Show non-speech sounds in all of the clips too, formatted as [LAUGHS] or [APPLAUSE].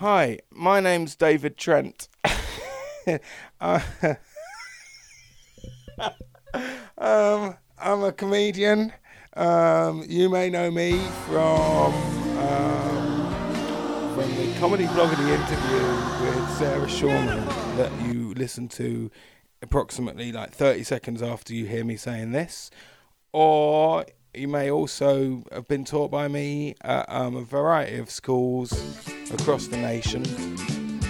Hi, my name's David Trent. [LAUGHS] uh, [LAUGHS] um, I'm a comedian. Um, you may know me from um, from the comedy blog the interview with Sarah Shawman that you listen to approximately like 30 seconds after you hear me saying this, or you may also have been taught by me at um, a variety of schools across the nation.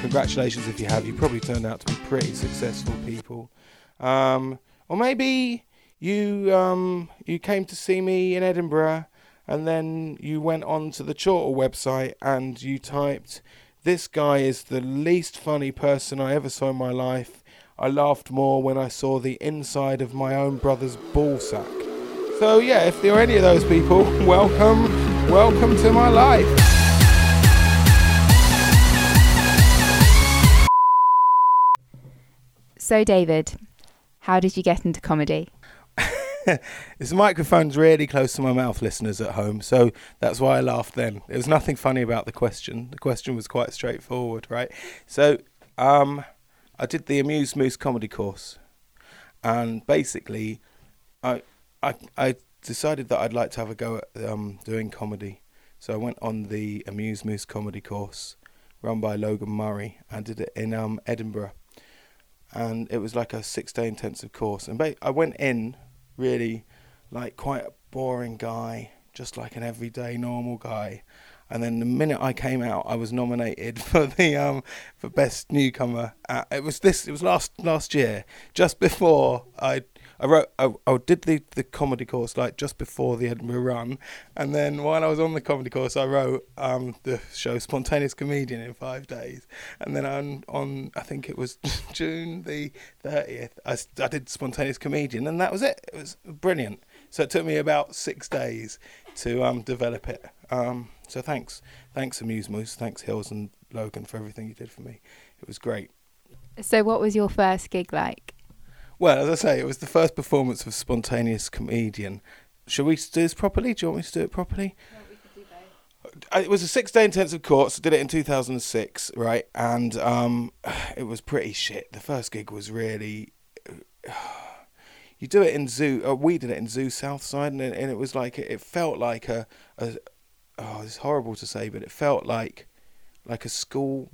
Congratulations if you have. You probably turned out to be pretty successful people. Um, or maybe you um, you came to see me in Edinburgh and then you went on to the Chortle website and you typed, This guy is the least funny person I ever saw in my life. I laughed more when I saw the inside of my own brother's ballsack. So yeah, if there are any of those people, [LAUGHS] welcome, welcome to my life. So, David, how did you get into comedy? [LAUGHS] this microphone's really close to my mouth, listeners at home, so that's why I laughed then. There was nothing funny about the question. The question was quite straightforward, right? So, um, I did the Amuse Moose comedy course, and basically, I, I, I decided that I'd like to have a go at um, doing comedy. So I went on the Amuse Moose comedy course, run by Logan Murray, and did it in um, Edinburgh. And it was like a six-day intensive course, and ba- I went in really like quite a boring guy, just like an everyday normal guy. And then the minute I came out, I was nominated [LAUGHS] for the um for best newcomer. Uh, it was this. It was last last year, just before I I wrote I, I did the the comedy course like just before the Edinburgh run, and then while I was on the comedy course, I wrote um the show Spontaneous Comedian in five days, and then on on I think it was [LAUGHS] June the thirtieth, I, I did Spontaneous Comedian, and that was it. It was brilliant. So it took me about six days to um develop it. Um, so thanks, thanks Amuse Moose, thanks Hils and Logan for everything you did for me. It was great. So, what was your first gig like? Well, as I say, it was the first performance of Spontaneous Comedian. Shall we do this properly? Do you want me to do it properly? Uh, It was a six-day intensive course. I did it in 2006, right? And um, [SIGHS] it was pretty shit. The first gig was really. [SIGHS] You do it in Zoo. Uh, we did it in Zoo Southside, and it, and it was like it felt like a, a. Oh, it's horrible to say, but it felt like, like a school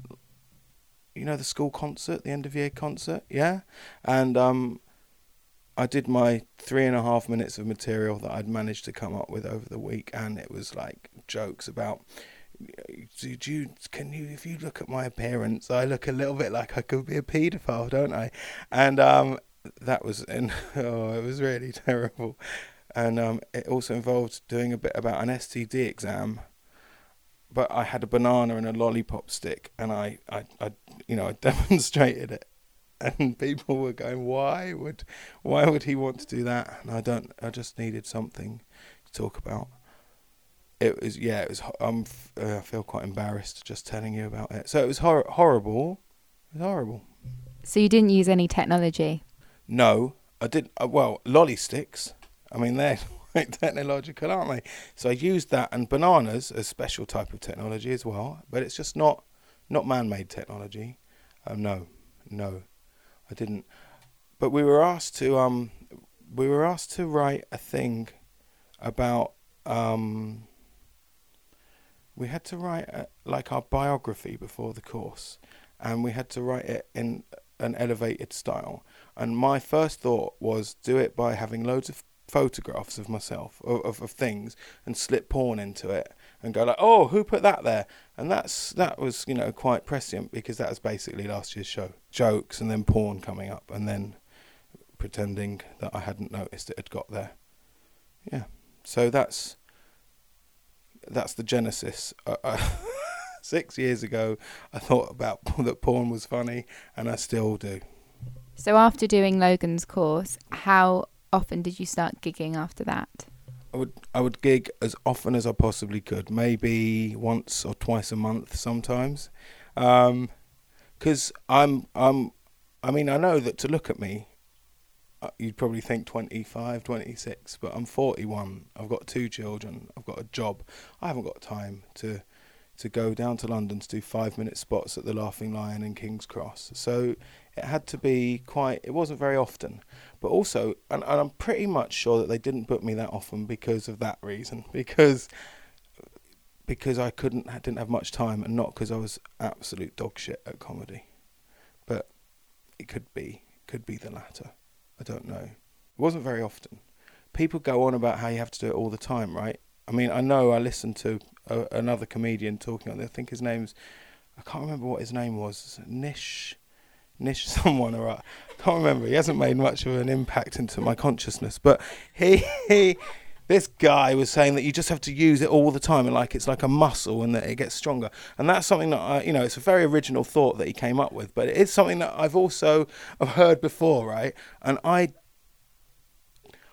you know the school concert, the end of year concert, yeah, and um, I did my three and a half minutes of material that I'd managed to come up with over the week, and it was like jokes about. Do you can you if you look at my appearance, I look a little bit like I could be a paedophile, don't I? And um, that was [LAUGHS] and oh, it was really [LAUGHS] terrible, and um, it also involved doing a bit about an STD exam but I had a banana and a lollipop stick, and I, I, I, you know, I [LAUGHS] demonstrated it, and people were going, "Why would, why would he want to do that?" And I don't, I just needed something to talk about. It was, yeah, it was. I'm, uh, I feel quite embarrassed just telling you about it. So it was hor- horrible. It was horrible. So, you didn't use any technology? No, I did. Uh, well, lolly sticks. I mean, they're quite [LAUGHS] technological, aren't they? So I used that and bananas, as special type of technology as well, but it's just not not man-made technology. Um, no, no, I didn't. But we were asked to um, we were asked to write a thing about um, we had to write a, like our biography before the course, and we had to write it in an elevated style. And my first thought was do it by having loads of photographs of myself of, of, of things and slip porn into it and go like oh who put that there? And that's that was you know quite prescient because that was basically last year's show. Jokes and then porn coming up and then pretending that I hadn't noticed it had got there. Yeah. So that's that's the genesis. Uh, uh, [LAUGHS] six years ago I thought about [LAUGHS] that porn was funny and I still do. So, after doing Logan's course, how often did you start gigging after that? I would I would gig as often as I possibly could, maybe once or twice a month sometimes, because I'm I'm I mean I know that to look at me, uh, you'd probably think 25, 26, but I'm 41. I've got two children. I've got a job. I haven't got time to to go down to London to do five minute spots at the Laughing Lion in King's Cross. So it had to be quite. It wasn't very often, but also, and, and I'm pretty much sure that they didn't book me that often because of that reason. [LAUGHS] Because because I couldn't didn't have much time, and not because I was absolute dog shit at comedy. But it could be could be the latter. I don't know. It wasn't very often. People go on about how you have to do it all the time, right? I mean, I know I listened to a, another comedian talking on it. I think his name's I can't remember what his name was. Nish Nish [LAUGHS] someone or I can't remember. He hasn't made much of an impact into my consciousness, but he, he this guy was saying that you just have to use it all the time and like it's like a muscle and that it gets stronger. And that's something that I, you know, it's a very original thought that he came up with, but it is something that I've also have heard before, right? And I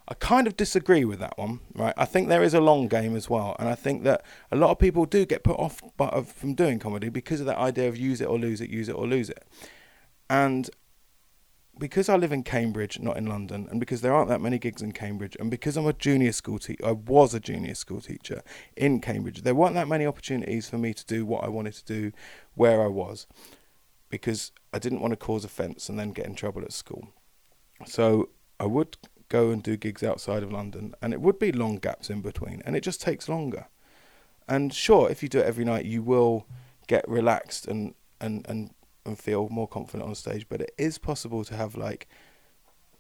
I kind of disagree with that one, right? I think there is a long game as well, and I think that a lot of people do get put off by, uh, from doing comedy because of that idea of use it or lose it, use it or lose it. And because I live in Cambridge, not in London, and because there aren't that many gigs in Cambridge, and because I'm a junior school teacher, I was a junior school teacher in Cambridge, there weren't that many opportunities for me to do what I wanted to do where I was, because I didn't want to cause offence and then get in trouble at school. So I would go and do gigs outside of London, and it would be long gaps in between, and it just takes longer. And sure, if you do it every night, you will get relaxed and and and and feel more confident on stage. But it is possible to have like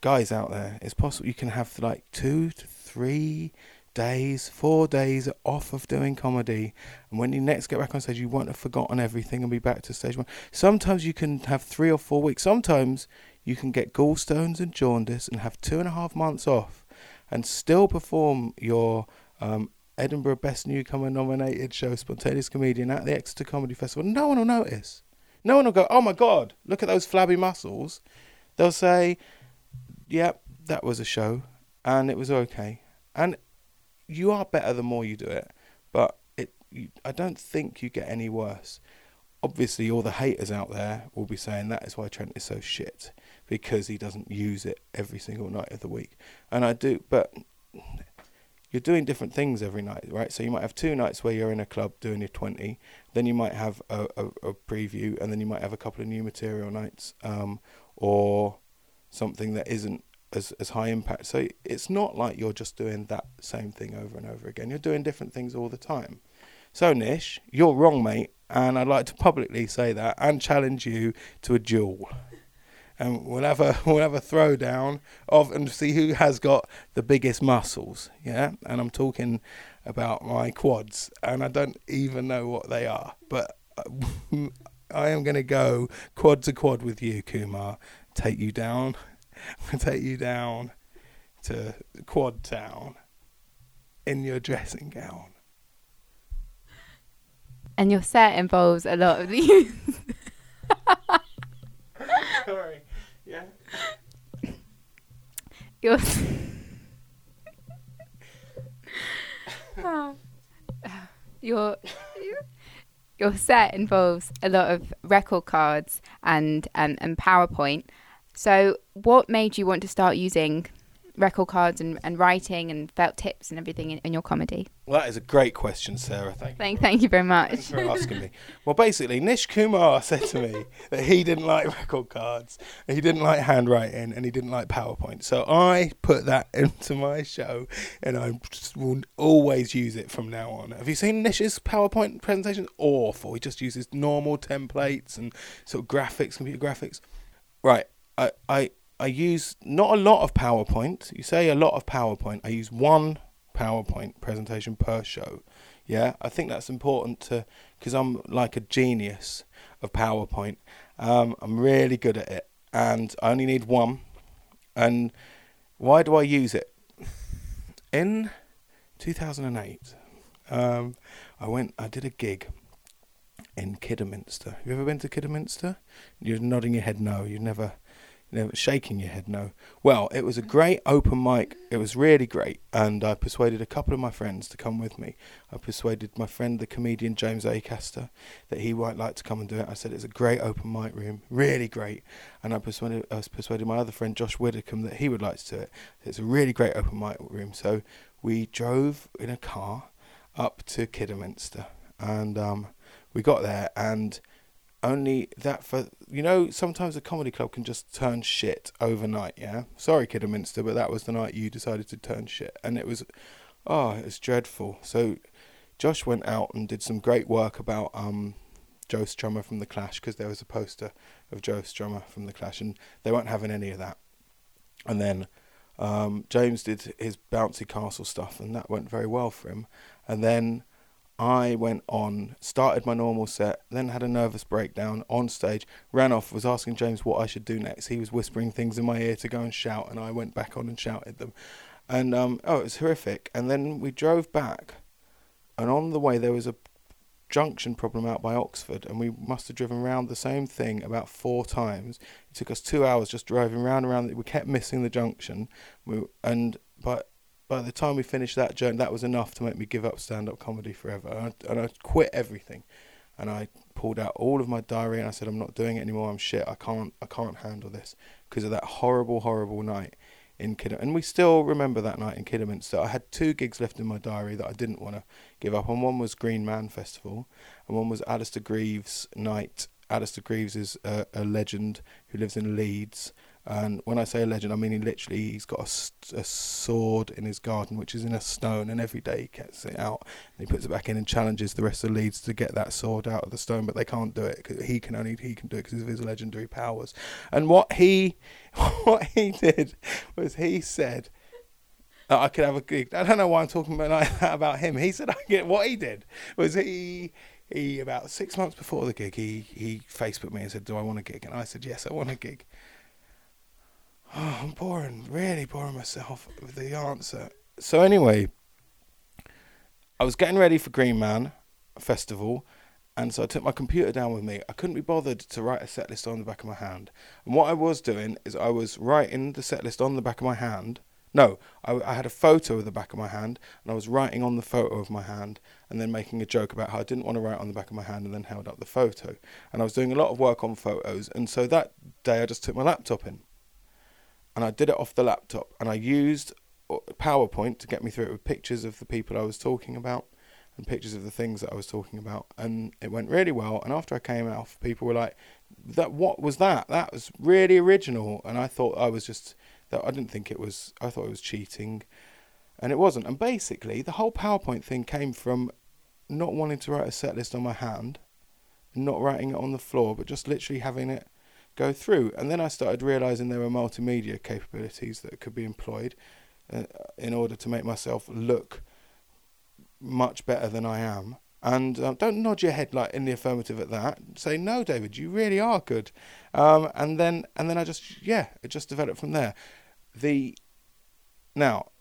guys out there. It's possible you can have like two to three days, four days off of doing comedy, and when you next get back on stage, you won't have forgotten everything and be back to stage one. Sometimes you can have three or four weeks. Sometimes you can get gallstones and jaundice and have two and a half months off, and still perform your um, Edinburgh Best Newcomer nominated show, Spontaneous Comedian, at the Exeter Comedy Festival. No one will notice. No one will go, oh my God, look at those flabby muscles. They'll say, yep, yeah, that was a show and it was okay. And you are better the more you do it, but it, you, I don't think you get any worse. Obviously, all the haters out there will be saying that is why Trent is so shit because he doesn't use it every single night of the week. And I do, but you're doing different things every night, right? So you might have two nights where you're in a club doing your 20, then you might have a, a, a preview, and then you might have a couple of new material nights, um, or something that isn't as, as high impact. So it's not like you're just doing that same thing over and over again. You're doing different things all the time. So, Nish, you're wrong, mate, and I'd like to publicly say that and challenge you to a duel and we'll have a [LAUGHS] we'll have a throwdown of and see who has got the biggest muscles. Yeah, and I'm talking about my quads, and I don't even know what they are, but uh, [LAUGHS] I am going to go quad to quad with you, Kumar. Take you down, [LAUGHS] take you down to Quad Town in your dressing gown. And your set involves a lot of these. Sorry. Yeah. Your [LAUGHS] your your set involves a lot of record cards and um, and PowerPoint. So, what made you want to start using record cards and, and writing and felt tips and everything in, in your comedy? Well, that is a great question, Sarah. Thank, thank, thank you very much. Thanks for asking me. Well, basically, Nish Kumar [LAUGHS] said to me that he didn't like record cards, he didn't like handwriting, and he didn't like PowerPoint. So I put that [LAUGHS] into my show, and I will always use it from now on. Have you seen Nish's PowerPoint presentations? Awful. He just uses normal templates and sort of graphics, computer graphics. Right. I, I I use not a lot of PowerPoint. You say a lot of PowerPoint. I use one PowerPoint presentation per show. Yeah, I think that's important to because I'm like a genius of PowerPoint. Um, I'm really good at it, and I only need one. And why do I use it? In 2008, um, I went. I did a gig in Kidderminster. Have you ever been to Kidderminster? You're nodding your head no. You've never shaking your head no. Well, it was a great open mic. It was really great, and I persuaded a couple of my friends to come with me. I persuaded my friend, the comedian James Acaster, that he might like to come and do it. I said it's a great open mic room, really great, and I persuaded I persuaded my other friend Josh Widdicombe that he would like to do it. It's a really great open mic room. So we drove in a car up to Kidderminster, and um, we got there and only that for you know sometimes a comedy club can just turn shit overnight yeah? Sorry kidderminster but that was the night you decided to turn shit and it was oh it was dreadful. So josh went out and did some great work about um joe strummer from the clash because there was a poster of joe strummer from the clash and they weren't having any of that. And then um, james did his bouncy castle stuff and that went very well for him. And then I went on, started my normal set, then had a nervous breakdown on stage, ran off, was asking James what I should do next. He was whispering things in my ear to go and shout, and I went back on and shouted them. And um, oh, it was horrific. And then we drove back, and on the way there was a junction problem out by Oxford, and we must have driven around the same thing about four times. It took us two hours just driving round and round. We kept missing the junction, we, and but by the time we finished that journey, that was enough to make me give up stand up comedy forever. And I, and I quit everything. And I pulled out all of my diary and I said, I'm not doing it anymore. I'm shit. I can't, I can't handle this because of that horrible, horrible night in Kidderminster. And we still remember that night in Kidderminster. I had two gigs left in my diary that I didn't want to give up. And one was Green Man Festival, and one was Alistair Greaves' night. Alistair Greaves is a, a legend who lives in Leeds and when I say a legend, I mean he literally he's got a, a, sword in his garden, which is in a stone, and every day he gets it out and he puts it back in and challenges the rest of the Leeds to get that sword out of the stone, but they can't do it. Cause he can only he can do it because of his legendary powers. And what he [LAUGHS] what he did was he said. Uh, I could have a gig. I don't know why I'm talking about like that about him. He said [LAUGHS] I get what he did was he he about six months before the gig he he Facebooked me and said, "Do I want a gig?" And I said, "Yes, I want a gig." Oh, [SIGHS] I'm boring, really boring myself with the answer. So anyway, I was getting ready for Green Man Festival, and so I took my computer down with me. I couldn't be bothered to write a set list on the back of my hand. And what I was doing is I was writing the set list on the back of my hand. No, I, I had a photo of the back of my hand, and I was writing on the photo of my hand, and then making a joke about how I didn't want to write on the back of my hand, and then held up the photo. And I was doing a lot of work on photos, and so that day I just took my laptop in and I did it off the laptop and I used uh, PowerPoint to get me through it with pictures of the people I was talking about and pictures of the things that I was talking about and it went really well and after I came out people were like that what was that? That was really original and I thought I was just that I didn't think it was I thought it was cheating and it wasn't and basically the whole PowerPoint thing came from not wanting to write a set list on my hand not writing it on the floor but just literally having it go through. And then I started realizing there were multimedia capabilities that could be employed uh, in order to make myself look much better than I am. And um, don't nod your head like in the affirmative at that. Say no, David, you really are good. Um, and then and then I just yeah, it just developed from there. The now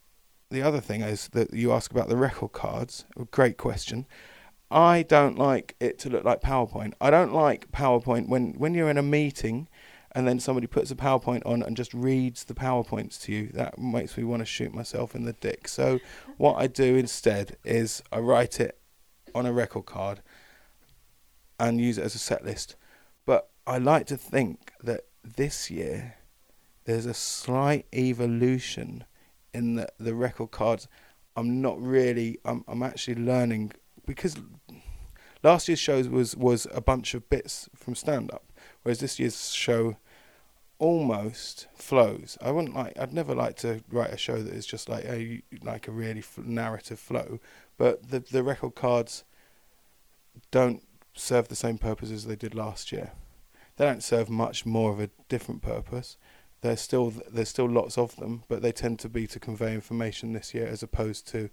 the other thing is that you ask about the record cards. Great question. I don't like it to look like PowerPoint. I don't like PowerPoint when, when you're in a meeting and then somebody puts a PowerPoint on and just reads the PowerPoints to you. That makes me want to shoot myself in the dick. So what I do instead is I write it on a record card and use it as a set list. But I like to think that this year there's a slight evolution in the, the record cards. I'm not really I'm I'm actually learning because last year's show was was a bunch of bits from stand up, whereas this year's show almost flows. I wouldn't like. I'd never like to write a show that is just like a like a really f- narrative flow, but the the record cards don't serve the same purpose as they did last year. They don't serve much more of a different purpose. There's still there's still lots of them, but they tend to be to convey information this year as opposed to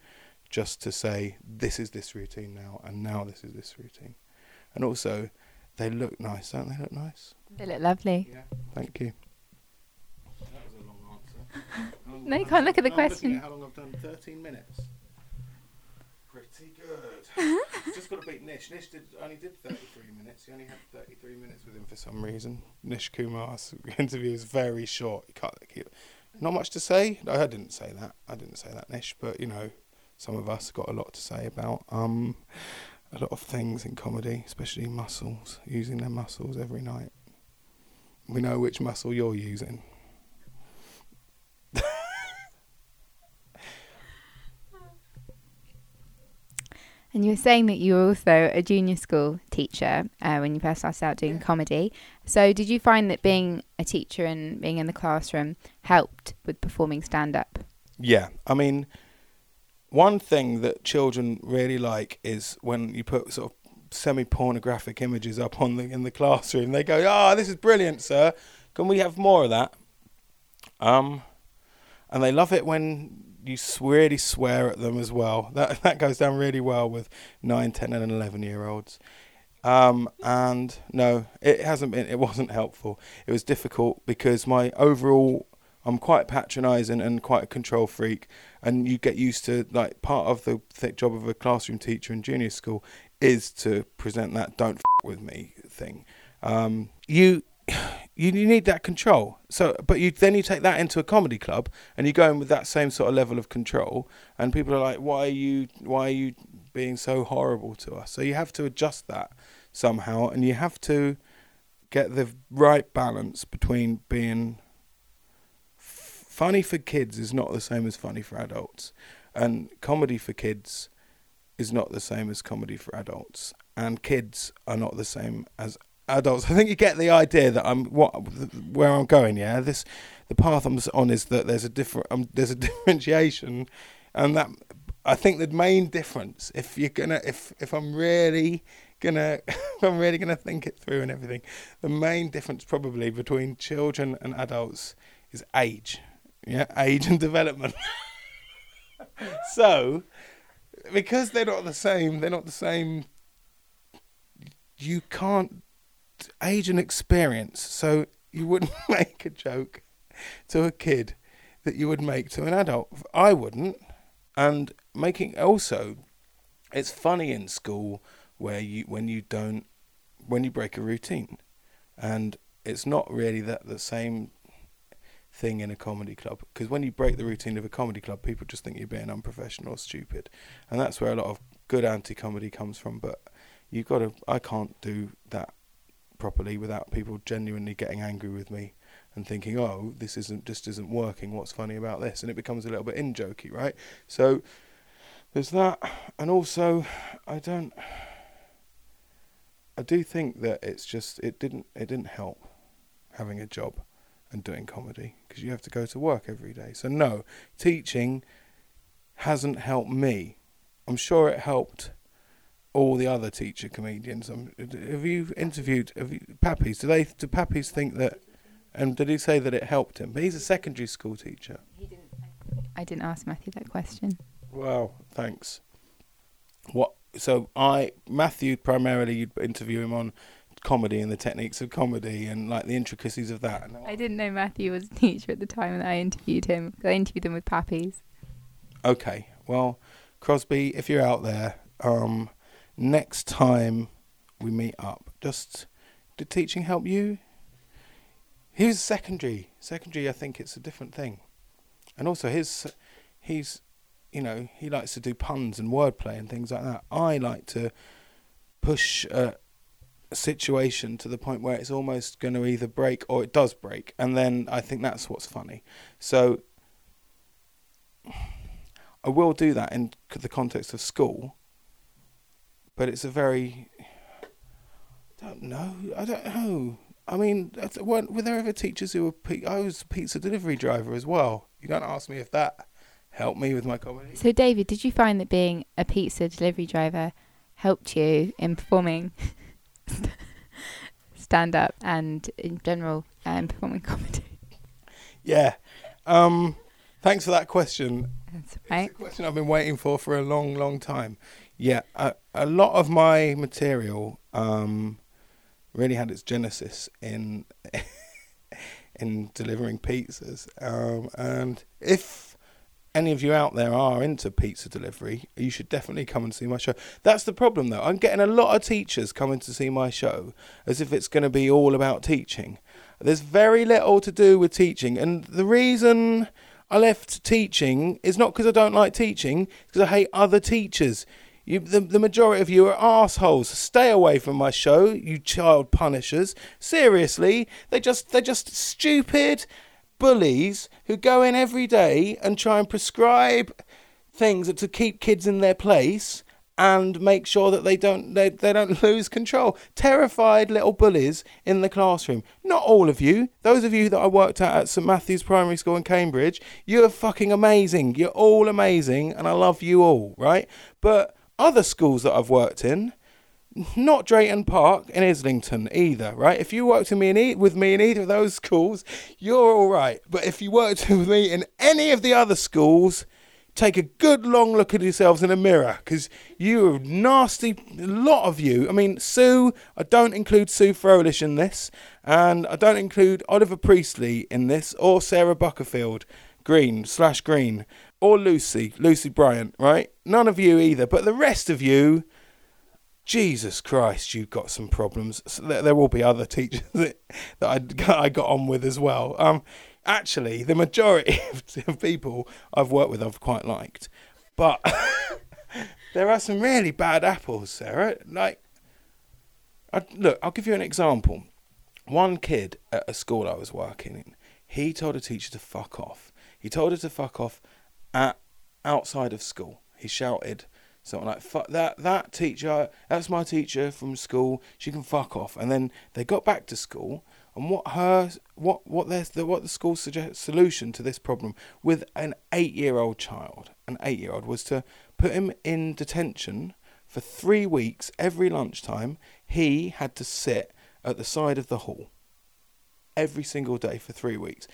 just to say this is this routine now and now this is this routine. And also they look nice, don't they look nice? They look lovely. Yeah, thank you. That was a long answer. [LAUGHS] no, you can't look at the question. At how long I've done? 13 minutes. Pretty good. [LAUGHS] Just got to beat Nish. Nish did only did 33 minutes. He only had 33 minutes with him for some reason. Nish Kumar's [LAUGHS] interview was very short. He can't keep. Not much to say. I didn't say that. I didn't say that, Nish. But you know, some of us got a lot to say about um, a lot of things in comedy, especially muscles, using their muscles every night. We know which muscle you're using. [LAUGHS] And you were saying that you were also a junior school teacher uh, when you first started out doing Yeah. comedy. So, did you find that being a teacher and being in the classroom helped with performing stand up? Yeah, I mean, one thing that children really like is when you put sort of semi-pornographic images up on the in the classroom. They go, "Ah, this is brilliant, sir. Can we have more of that?" Um, and they love it when you really swear at them as well. [LAUGHS] That that goes down really well with nine, ten, and eleven year olds. Um, and no, it hasn't been. It wasn't helpful. It was difficult because my overall, I'm quite patronising and quite a control freak, and you get used to like part of the th- job of a classroom teacher in junior school is to present that "don't f- with me" thing. Um, [SIGHS] you. You, need that control. So, but you then you take that into a comedy club and you go in with that same sort of level of control, and people are like, "Why are you? Why are you being so horrible to us?" So you have to adjust that somehow, and you have to get the right balance between being funny for kids is not the same as funny for adults, and comedy for kids is not the same as comedy for adults, and kids are not the same as adults. [LAUGHS] I think you get the idea that I'm what where I'm going. Yeah, this the path I'm on is that there's a different um, there's a [LAUGHS] differentiation, and that I think the main difference if you're gonna if if I'm really gonna [LAUGHS] if I'm really gonna think it through and everything, the main difference probably between children and adults is age. Yeah, age and development. [LAUGHS] so, because they're not the same, they're not the same. You can't age and experience. So you wouldn't [LAUGHS] make a joke to a kid that you would make to an adult. I wouldn't. And making also, it's funny in school where you when you don't when you break a routine, and it's not really that the same thing in a comedy club because when you break the routine of a comedy club, people just think you're being unprofessional or stupid, and that's where a lot of good anti-comedy comes from. But you've got to. I can't do that properly without people genuinely getting angry with me and thinking, "Oh, this isn't just isn't working. What's funny about this?" And it becomes a little bit in jokey, right? So there's that, and also I don't. I do think that it's just it didn't it didn't help having a job and doing comedy because you have to go to work every day. So no, teaching hasn't helped me. I'm sure it helped all the other teacher comedians. Um, have you interviewed have you, Pappy's? Do they do Pappy's think that? And did he say that it helped him? But he's a secondary school teacher. I didn't ask Matthew that question. Well, thanks. What? So I Matthew primarily you'd interview him on comedy and the techniques of comedy and like the intricacies of that. And I didn't know Matthew was a teacher at the time that I interviewed him. I interviewed him with Pappy's. Okay, well, Crosby, if you're out there, um, next time we meet up, just did teaching help you? He was secondary. Secondary, I think it's a different thing, and also his, he's, you know, he likes to do puns and wordplay and things like that. I like to push a situation to the point where it's almost going to either break or it does break, and then I think that's what's funny. So I will do that in the context of school, but it's a very. I don't know. I don't know. I mean, weren't were there ever teachers who were? Pe- I was a pizza delivery driver as well. You don't ask me if that helped me with my comedy. So, David, did you find that being a pizza delivery driver helped you in performing [LAUGHS] [LAUGHS] stand up and in general um, performing comedy? Yeah. Um, thanks for that question. That's It's right. a question I've been waiting for for a long, long time. Yeah, a, a lot of my material um, really had its genesis in [LAUGHS] in delivering pizzas. Um, and if any of you out there are into pizza delivery, you should definitely come and see my show. That's the problem, though. I'm getting a lot of teachers coming to see my show as if it's going to be all about teaching. There's very little to do with teaching, and the reason I left teaching is not because I don't like teaching, because I hate other teachers. You, the, the majority of you are assholes. Stay away from my show, you child punishers. Seriously, they just they're just stupid bullies who go in every day and try and prescribe things to keep kids in their place and make sure that they don't they, they don't [LAUGHS] lose control. Terrified little bullies in the classroom. Not all of you. Those of you that I worked at at St Matthew's Primary School in Cambridge, you're fucking amazing. You're all amazing, and I love you all, right? But other schools that I've worked in, not Drayton Park in Islington either, right? If you worked with me in e- with me in either of those schools, you're all right. But if you worked [LAUGHS] with me in any of the other schools, take a good long look at yourselves in a mirror because you are nasty. A lot of you. I mean, Sue. I don't include Sue Froelich in this, and I don't include Oliver Priestley in this, or Sarah Buckerfield, Green slash Green, or Lucy, Lucy Bryant. Right? None of you either. But the rest of you. Jesus Christ, you've got some problems. So there, there will be other teachers [LAUGHS] that, that I, I got on with as well. Um, actually, the majority [LAUGHS] of people I've worked with I've quite liked. But [LAUGHS] there are some really bad apples, Sarah. Like, I, look, I'll give you an example. One kid at a school I was working in, he told a teacher to fuck off. He told her to fuck off at outside of school. He shouted something like "fuck that that teacher, that's my teacher from school. She can fuck off." And then they got back to school and what her what what their what the school suggest solution to this problem with an eight year old child, an eight year old, was to put him in detention for three weeks. Every lunchtime, he had to sit at the side of the hall every single day for three weeks.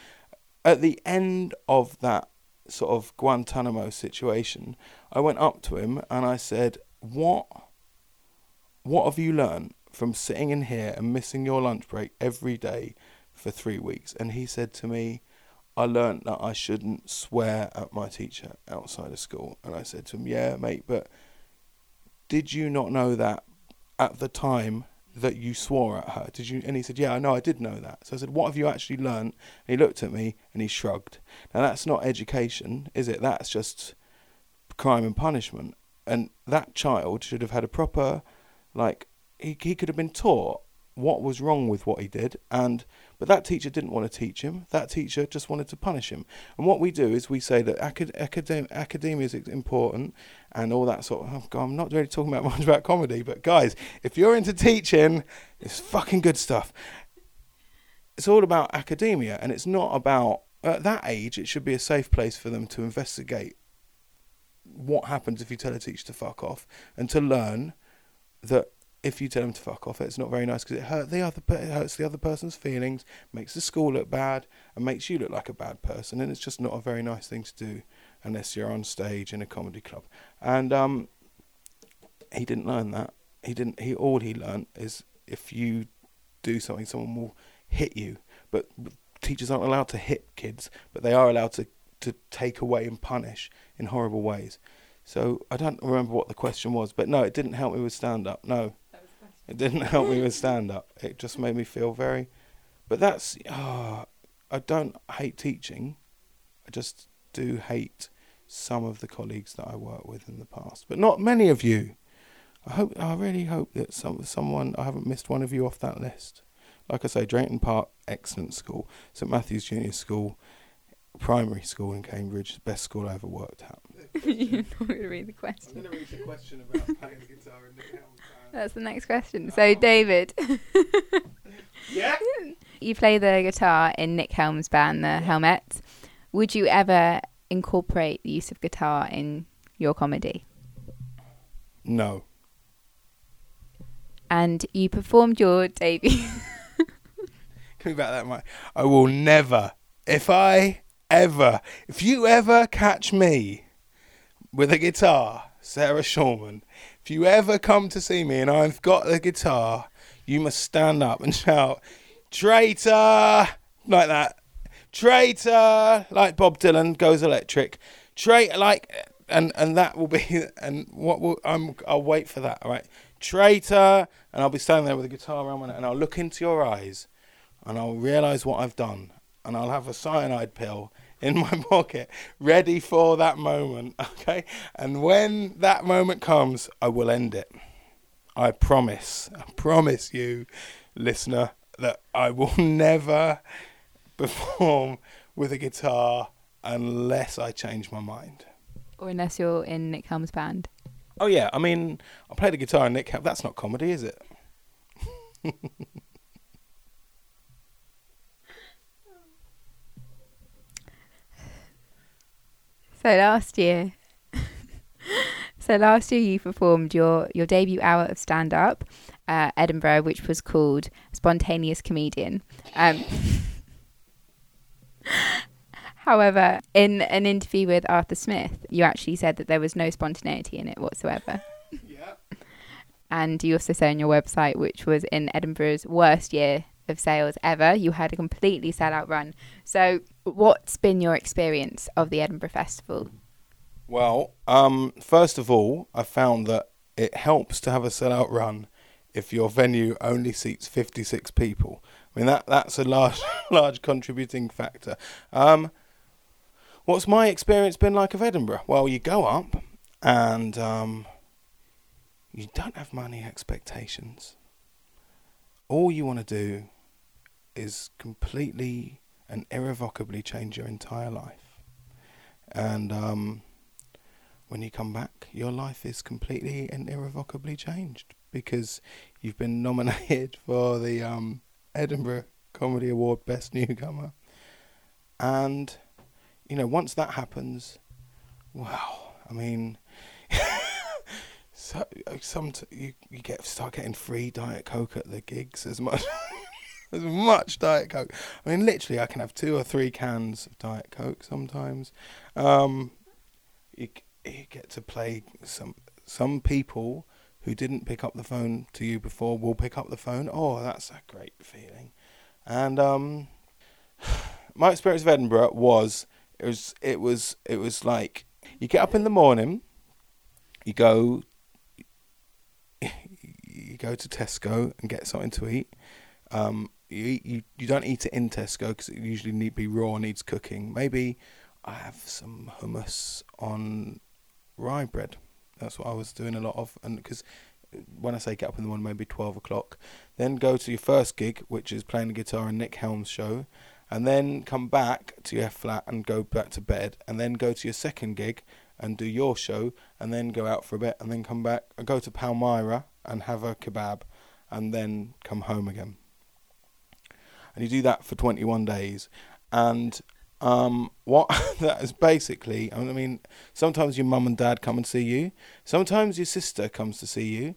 At the end of that sort of Guantanamo situation, I went up to him and I said, "What, what have you learned from sitting in here and missing your lunch break every day for three weeks. And he said to me, I learnt that I shouldn't swear at my teacher outside of school. And I said to him, Yeah, mate, but did you not know that at the time that you swore at her? Did you? And he said, Yeah, I know, I did know that. So I said, What have you actually learnt? And he looked at me and he shrugged. Now that's not education, is it? That's just crime and punishment. And that child should have had a proper, like, he, he could have been taught what was wrong with what he did and but that teacher didn't want to teach him. That teacher just wanted to punish him. And what we do is we say that acad- academ- academia is important and all that sort of oh God, i'm not really talking about [LAUGHS] much about comedy but guys if you're into teaching it's fucking good stuff. It's all about academia and it's not about at that age it should be a safe place for them to investigate what happens if you tell a teacher to fuck off and to learn that if you tell them to fuck off, it's not very nice because it hurt the other it hurts the other person's feelings, makes the school look bad, and makes you look like a bad person, and it's just not a very nice thing to do unless you're on stage in a comedy club. And um, he didn't learn that. He didn't. He all he learned is if you do something, someone will hit you. But teachers aren't allowed to hit kids, but they are allowed to to take away and punish in horrible ways. So I don't remember what the question was, but no, it didn't help me with stand up. No. It didn't [LAUGHS] help me with stand up. It just made me feel very. But that's. Oh, I don't hate teaching. I just do hate some of the colleagues that I worked with in the past, but not many of you. I hope. I really hope that some someone. I haven't missed one of you off that list. Like I say, Drayton Park, excellent school. St Matthew's Junior School, primary school in Cambridge, best school I ever worked at. [LAUGHS] You're not going to read the question. I'm going to read the question about playing the guitar in the that's the next question. So, oh. David. [LAUGHS] yeah? You play the guitar in Nick Helm's band, the Helmets. Would you ever incorporate the use of guitar in your comedy? No. And you performed your debut. [LAUGHS] Coming back that much. I will never, if I ever, if you ever catch me with a guitar, Sarah Shawman, if you ever come to see me and I've got the guitar, you must stand up and [LAUGHS] shout, traitor, like that. Traitor, like Bob Dylan goes electric. Traitor, like, and and that will be, [LAUGHS] and what will I'm, I'll wait for that. All right, traitor, and I'll be standing there with a the guitar around my neck, and I'll look into your eyes, and I'll realise what I've done, and I'll have a cyanide pill in my [LAUGHS] pocket, ready for that moment. [LAUGHS] Okay, and when that moment comes, I will end it. I promise. I promise you, listener, that I will [LAUGHS] never perform with a guitar unless I change my mind. Or unless you're in Nick Helm's band. Oh yeah, I mean, I play the guitar and Nick. Helm. That's not comedy, is it? So last year, [LAUGHS] so last year you performed your your debut hour of stand up, uh, Edinburgh, which was called Spontaneous Comedian. Um, [LAUGHS] however, in an interview with Arthur Smith, you actually said that there was no spontaneity in it whatsoever. Yeah. And you also say on your website, which was in Edinburgh's worst year of sales ever, you had a completely sell-out run. So, what's been your experience of the Edinburgh Festival? Well, um, first of all, I found that it helps to have a sellout run if your venue only seats 56 people. I mean, that that's a large, [LAUGHS] large contributing factor. Um, what's my experience been like of Edinburgh? Well, you go up and um, you don't have money expectations. All you want to do is completely and irrevocably change your entire life. And um, when you come back, your life is completely and irrevocably changed because you've been [LAUGHS] nominated for the um, Edinburgh Comedy Award Best Newcomer. And, you know, once that happens, wow, I mean, [LAUGHS] so, some t- you, you get start getting free Diet Coke at the gigs as much. [LAUGHS] as much Diet Coke. I mean, literally, I can have two or three cans of Diet Coke sometimes. Um, you, you get to play some some people who didn't pick up the phone to you before will pick up the phone. Oh, that's a great feeling. And um, [SIGHS] my experience of Edinburgh was it was it was it was like you get up in the morning, you go [LAUGHS] you go to Tesco and get something to eat. Um, you, you you don't eat it in Tesco because it usually need be raw, needs cooking. Maybe I have some hummus on rye bread. That's what I was doing a lot of, and because uh, when I say get up in the morning, maybe twelve o'clock, then go to your first gig, which is playing the guitar in Nick Helm's show, and then come back to your flat and go back to bed, and then go to your second gig and do your show, and then go out for a bit, and then come back and go to Palmyra and have a kebab, and then come home again. And you do that for 21 days, and um, what [LAUGHS] that is basically, I mean, sometimes your mum and dad come and see you. Sometimes your sister comes to see you,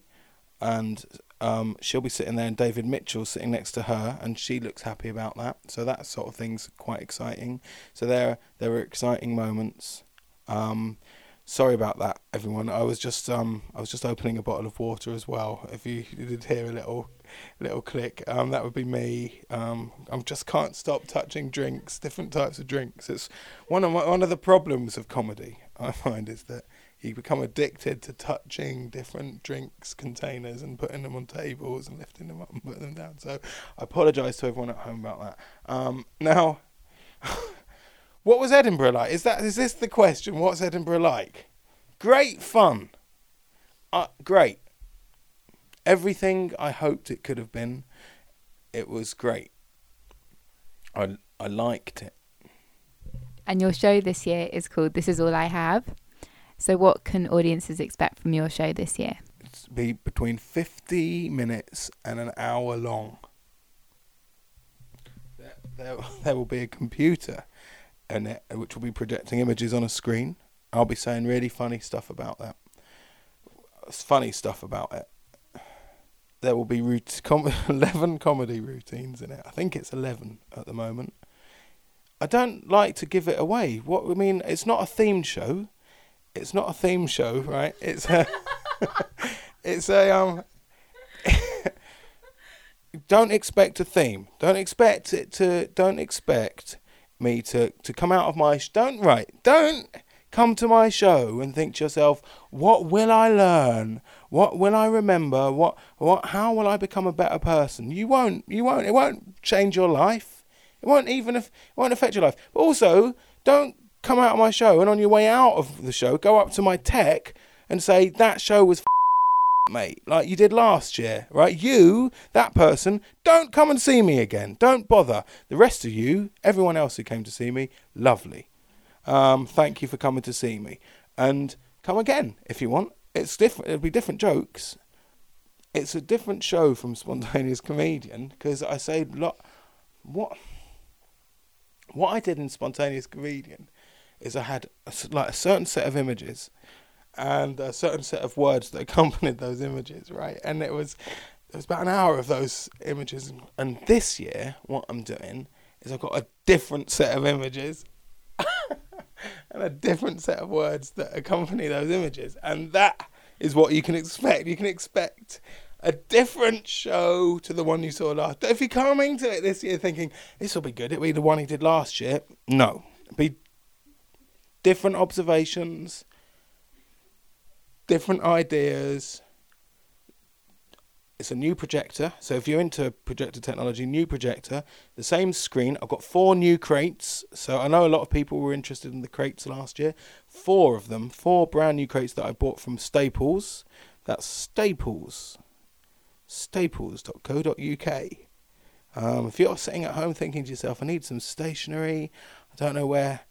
and um, she'll be sitting there, and David Mitchell sitting next to her, and she looks happy about that. So that sort of thing's quite exciting. So there, there were exciting moments. Um, sorry about that, everyone. I was just, um, I was just opening a bottle of water as well. If you did hear a little little click. Um, that would be me. Um, I just can't stop touching drinks, different types of drinks. It's one of my, one of the problems of comedy. [LAUGHS] I find is that you become addicted to touching different drinks containers and putting them on tables and lifting them up and putting them down. So I apologise to everyone at home about that. Um, now, [LAUGHS] what was Edinburgh like? Is that is this the question? What's Edinburgh like? Great fun. Uh, great everything I hoped it could have been. It was great. I I liked it. And your show this year is called This Is All I Have. So what can audiences expect from your show this year? It's be between 50 minutes and an hour long. There, there, [LAUGHS] there will be a computer in it which will be projecting images on a screen. I'll be saying really funny stuff about that. It's funny stuff about it there will be root- com- [LAUGHS] 11 comedy routines in it. I think it's 11 at the moment. I don't like to give it away. What I mean, it's not a themed show. It's not a theme show, right? It's a [LAUGHS] it's a um [LAUGHS] don't expect a theme. Don't expect it to don't expect me to to come out of my sh- don't right. Don't come to my show and think to yourself, what will I learn? What will I remember? What what how will I become a better person? You won't you won't it won't change your life. It won't even it won't affect your life. But also, don't come out of my show and on your way out of the show go up to my tech and say that show was [LAUGHS] mate, like you did last year, right? You, that person, don't come and see me again. Don't bother. The rest of you, everyone else who came to see me, lovely. Um, thank you for coming to see me. And come again if you want. It's different. It'll be different jokes. It's a different show from spontaneous comedian because I say lot. What what I did in spontaneous comedian is I had a, like a certain set of images and a certain set of words that [LAUGHS] accompanied those images, right? And it was it was about an hour of those images. And this year, what I'm doing is I've got a different set of images [LAUGHS] and a different set of words that accompany those images, and that is what you can expect. You can expect a different show to the one you saw last. If you're coming to it this year thinking this will be good, it'll be the one he did last year. No, be different observations, different ideas. It's a new projector, so if you're into projector technology, new projector, the same screen. I've got four new crates, so I know a lot of people were interested in the crates last year. Four of them, four brand new crates that I bought from Staples. That's Staples staples.co.uk. Um, if you're sitting at home thinking to yourself, I need some stationery, I don't know where,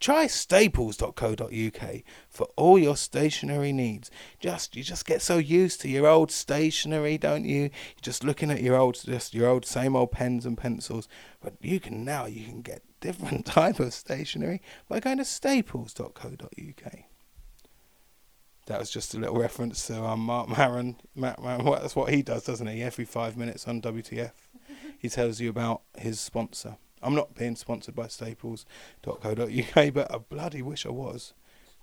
try staples.co.uk for all your stationery needs. Just you just get so used to your old stationery, don't you? You're just looking at your old just your old same old pens and pencils, but you can now you can get different [LAUGHS] type of stationery by going to staples.co.uk. That was just a little reference to um, Marc Maron. Matt Maron, well, that's what he does, doesn't he? Every five minutes on WTF, he tells you about his sponsor. I'm not being sponsored by Staples.co.uk, but I bloody wish I was,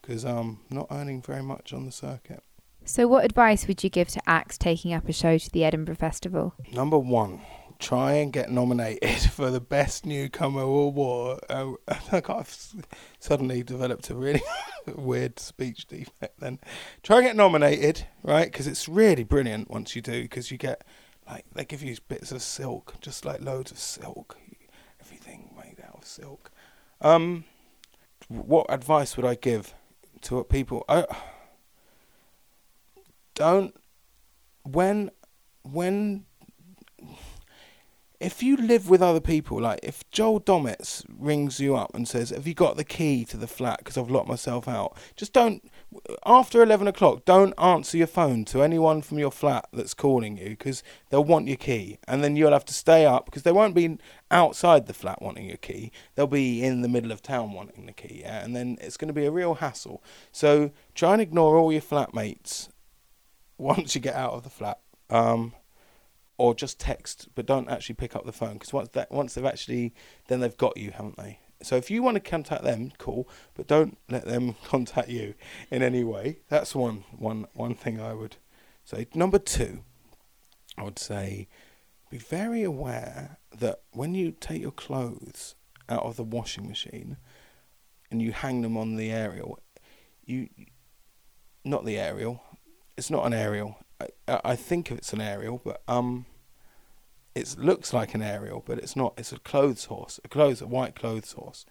because I'm not earning very much on the circuit. So, what advice would you give to acts taking up a show to the Edinburgh Festival? Number one, try and get nominated [LAUGHS] for the best newcomer award. [LAUGHS] Uh, I've suddenly developed a really [LAUGHS] weird speech defect. Then try and get nominated, right? Because it's really brilliant once you do. Because you get like they give you bits of silk, just like loads of silk, everything made out of silk. Um, what advice would I give to people? I don't when when if you live with other people, like if Joel Dommett rings you up and says, "Have you got the key to the flat? Because I've locked myself out," just don't. After eleven o'clock, don't answer your phone to anyone from your flat that's calling you because they'll want your key, and then you'll have to stay up because they won't be outside the flat wanting your key. They'll be in the middle of town wanting the key, yeah? and then it's going to be a real hassle. So try and ignore all your flatmates [LAUGHS] once you get out of the flat. Um, or just text, but don't actually pick up the phone because once that once they've actually then they've got you, haven't they? So if you want to contact them, cool, but don't let them [LAUGHS] contact you in any way. That's one one one thing I would say. Number two, I would say be very aware that when you take your clothes out of the washing machine and you hang them on the aerial, you not the aerial. It's not an aerial. I, I think it's an aerial, but um, it looks like an aerial, but it's not. It's a clothes horse, a clothes, a white clothes horse.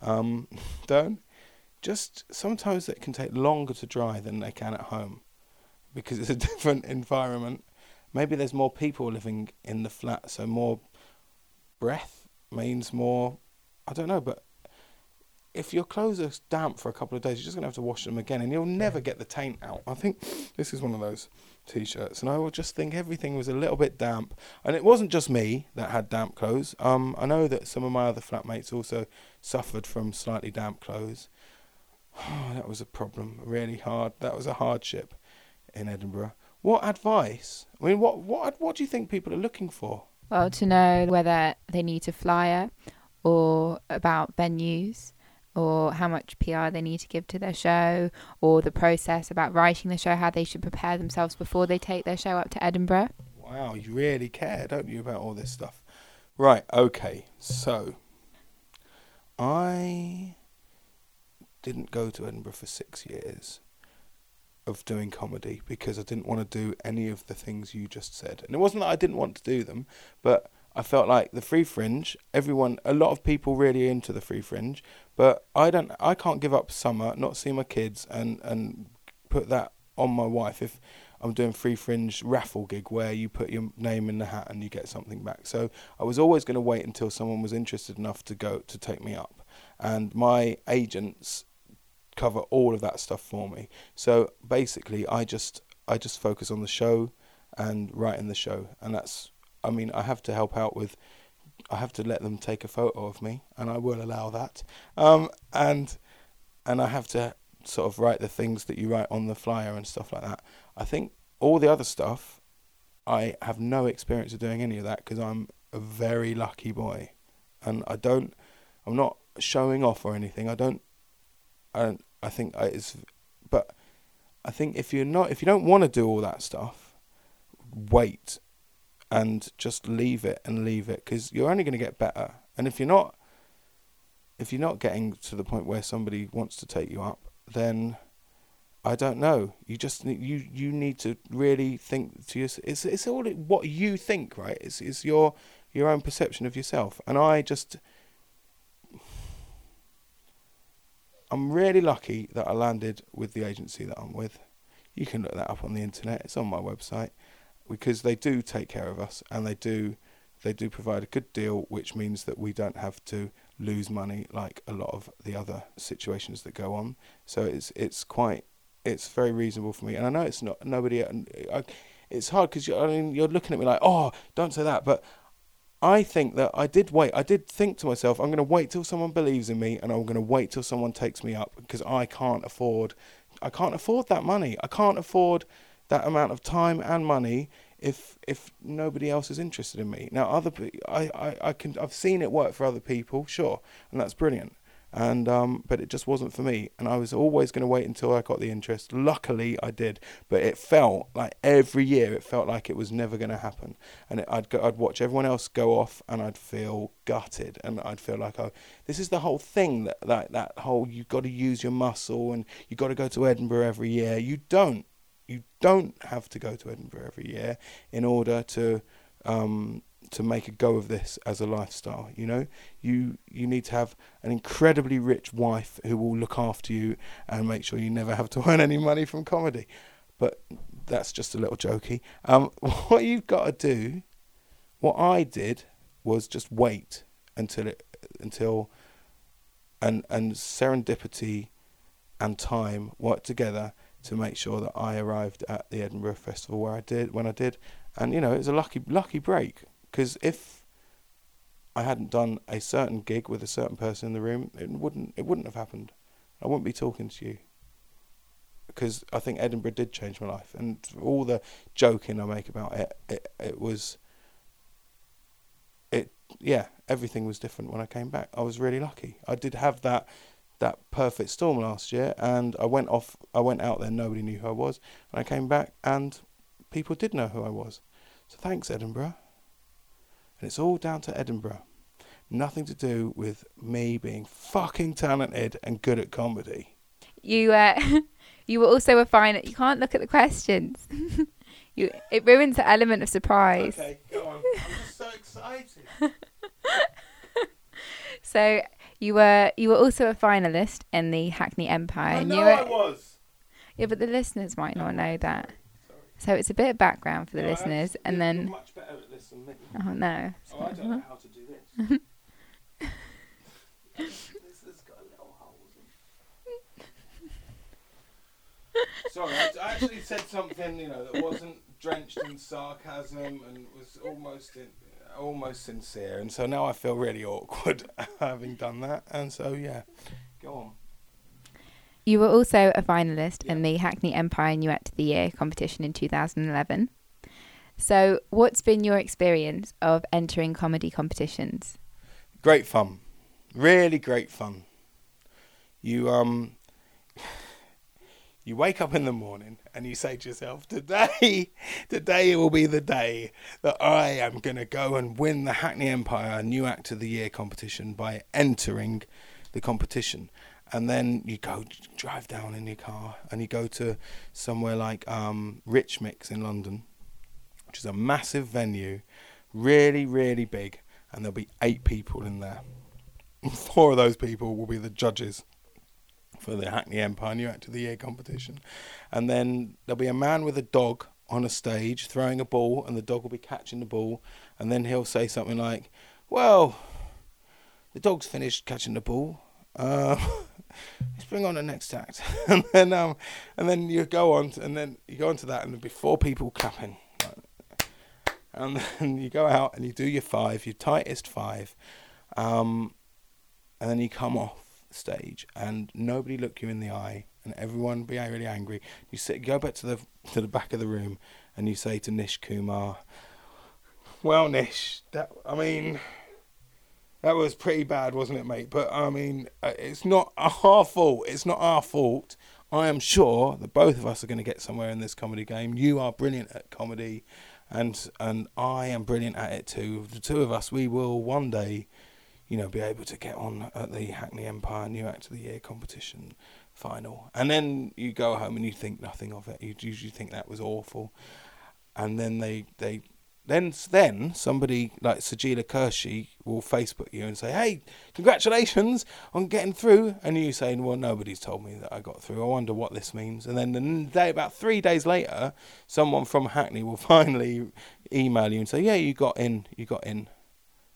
Um, [LAUGHS] don't just sometimes it can take longer to dry than they can at home because it's a [LAUGHS] different environment. Maybe there's more people living in the flat, so more breath means more. I don't know, but if your clothes are damp for a couple of days, you're just gonna have to wash them again, and you'll never get the taint out. I think this is one of those t-shirts, and I would just think everything was a little bit damp. And it wasn't just me that had damp clothes. Um, I know that some of my other flatmates also suffered from slightly damp clothes. Oh, [SIGHS] that was a problem, really hard. That was a hardship in Edinburgh. What advice? I mean, what what what do you think people are looking for? Well, to know whether they need a flyer or about venues or how much PR they need to give to their show, or the process about writing the show, how they should prepare themselves before they take their show up to Edinburgh. Wow, you really care, don't you, about all this stuff? Right, okay, so I didn't go to Edinburgh for six years of doing comedy because I didn't want to do any of the things you just said. And it wasn't that I didn't want to do them, but I felt like the free fringe, everyone, a lot of people really into the free fringe, but I don't, I can't give up summer, not see my kids, and and put that on my wife if I'm doing free fringe raffle gig where you put your name in the hat and you get something back. So I was always going to wait until someone was interested enough to go to take me up, and my agents cover all of that stuff for me. So basically, I just I just focus on the show and writing the show, and that's I mean I have to help out with I have to let them take a photo of me, and I will allow that. Um, and and I have to sort of write the things that you write on the flyer and stuff like that. I think all the other stuff, I have no experience of doing any of that because I'm a very lucky boy, and I don't, I'm not showing off or anything. I don't, I I think it's, but I think if you're not, if you don't want to do all that stuff, wait and just leave it and leave it because you're only going to get better. And if you're not, if you're not getting to the point where somebody wants to take you up, then I don't know. You just you you need to really think to yourself. It's it's all what you think, right? It's it's your your own perception of yourself. And I just I'm really lucky that I landed with the agency that I'm with. You can look that up on the internet. It's on my website because they do take care of us and they do they do provide a good deal, which means that we don't have to lose money like a lot of the other situations that go on. So it's it's quite it's very reasonable for me, and I know it's not nobody. I, it's hard because I mean you're looking at me like, oh, don't say that, but I think that I did wait. I did think to myself, I'm going to wait till someone believes in me, and I'm going to wait till someone takes me up because I can't afford. I can't afford that money. I can't afford that amount of time and money if if nobody else is interested in me. Now, other I, I, I can I've seen it work for other people, sure, and that's brilliant. And um, but it just wasn't for me, and I was always going to wait until I got the interest. Luckily, I did, but it felt like every year it felt like it was never going to happen. And it, I'd go, I'd watch everyone else go off, and I'd feel gutted, and I'd feel like, oh, this is the whole thing that that that whole you've got to use your muscle, and you've got to go to Edinburgh every year. You don't you don't have to go to Edinburgh every year in order to um, to make a go of this as a lifestyle. You know, you you need to have an incredibly rich wife who will look after you and make sure you never have to [LAUGHS] earn any money from comedy. But that's just a little jokey. Um, [LAUGHS] what you've got to do, what I did, was just wait until it until and and serendipity and time worked together to make sure that I arrived at the Edinburgh Festival where I did when I did, and you know it was a lucky lucky break because if I hadn't done a certain gig with a certain person in the room, it wouldn't it wouldn't have happened. I wouldn't be talking to you because I think Edinburgh did change my life, and all the joking I make about it, it it was. It yeah, everything was different when I came back. I was really lucky. I did have that that perfect storm last year, and I went off. I went out there. Nobody knew who I was, and I came back, and people did know who I was. So thanks, Edinburgh. And it's all down to Edinburgh. Nothing to do with me being fucking talented and good at comedy. You, uh, [LAUGHS] you were also a fine. You can't look at the questions. [LAUGHS] you, it ruins the element of surprise. Okay, go on. I'm just so [LAUGHS] excited. so you were you were also a finalist in the Hackney Empire. I know you were, I was. Yeah, but the listeners might not know that. So it's a bit of background for the No, listeners, and then much better this than me. oh no, Oh, I don't know how to do this. [LAUGHS] this has got little holes. in- Sorry, I, I actually said something you know that wasn't drenched in sarcasm and was almost in, almost sincere, and so now I feel really awkward [LAUGHS] having done that. And so yeah, go on. you were also a finalist in the Hackney Empire New Act of the Year competition in 2011. So, what's been your experience of entering comedy competitions? Great fun, really great fun. You um, you wake up in the morning and you say to yourself, "Today, today will be the day that I am gonna go and win the Hackney Empire New Act of the Year competition by entering the competition." And then you go drive down in your car and you go to somewhere like um, Rich Mix in London, which is a massive venue, really, really big, and there'll be eight people in there. [LAUGHS] Four of those people will be the judges for the Hackney Empire New Act of the Year competition. And then there'll be a man with a dog on a stage throwing a ball, and the dog will be catching the ball. And then he'll say something like, Well, the dog's finished catching the ball. Uh, [LAUGHS] let's bring on the next act, [LAUGHS] and then um, and then you go on, to, and then you go on to that, and there'll be four people clapping, and [LAUGHS] then you go out and you do your five, your tightest five, um, and then you come off stage, and nobody look you in the eye, and everyone be really angry. You sit, go back to the to the back of the room, and you say to Nish Kumar, "Well, Nish, that I mean." That was pretty bad, wasn't it, mate? But I mean, uh, it's not our fault. It's not our fault. I am sure that both of us are going to get somewhere in this comedy game. You are brilliant at comedy, and and I am brilliant at it too. The two of us, we will one day, you know, be able to get on at the Hackney Empire New Act of the Year competition final. And then you go home and you think nothing of it. You usually think that was awful, and then they they then, then somebody like Sajeela Kershi will Facebook you and say, "Hey, congratulations on getting through," and you saying, "Well, nobody's told me that I got through. I wonder what this means." And then the day, about three days later, someone from Hackney will [LAUGHS] finally email you and say, "Yeah, you got in. You got in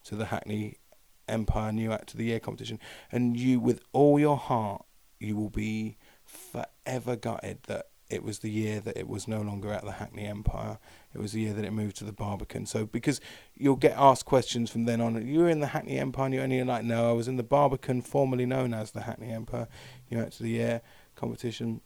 to the Hackney Empire New Act of the Year competition," and you, with all your heart, you will be forever gutted that it was the year that it was no longer at the Hackney Empire. It was the year that it moved to the Barbican. So because you'll get asked questions from then on, you were in the Hackney Empire, and you're only like, no, I was in the Barbican, formerly known as the Hackney Empire. You went to the year competition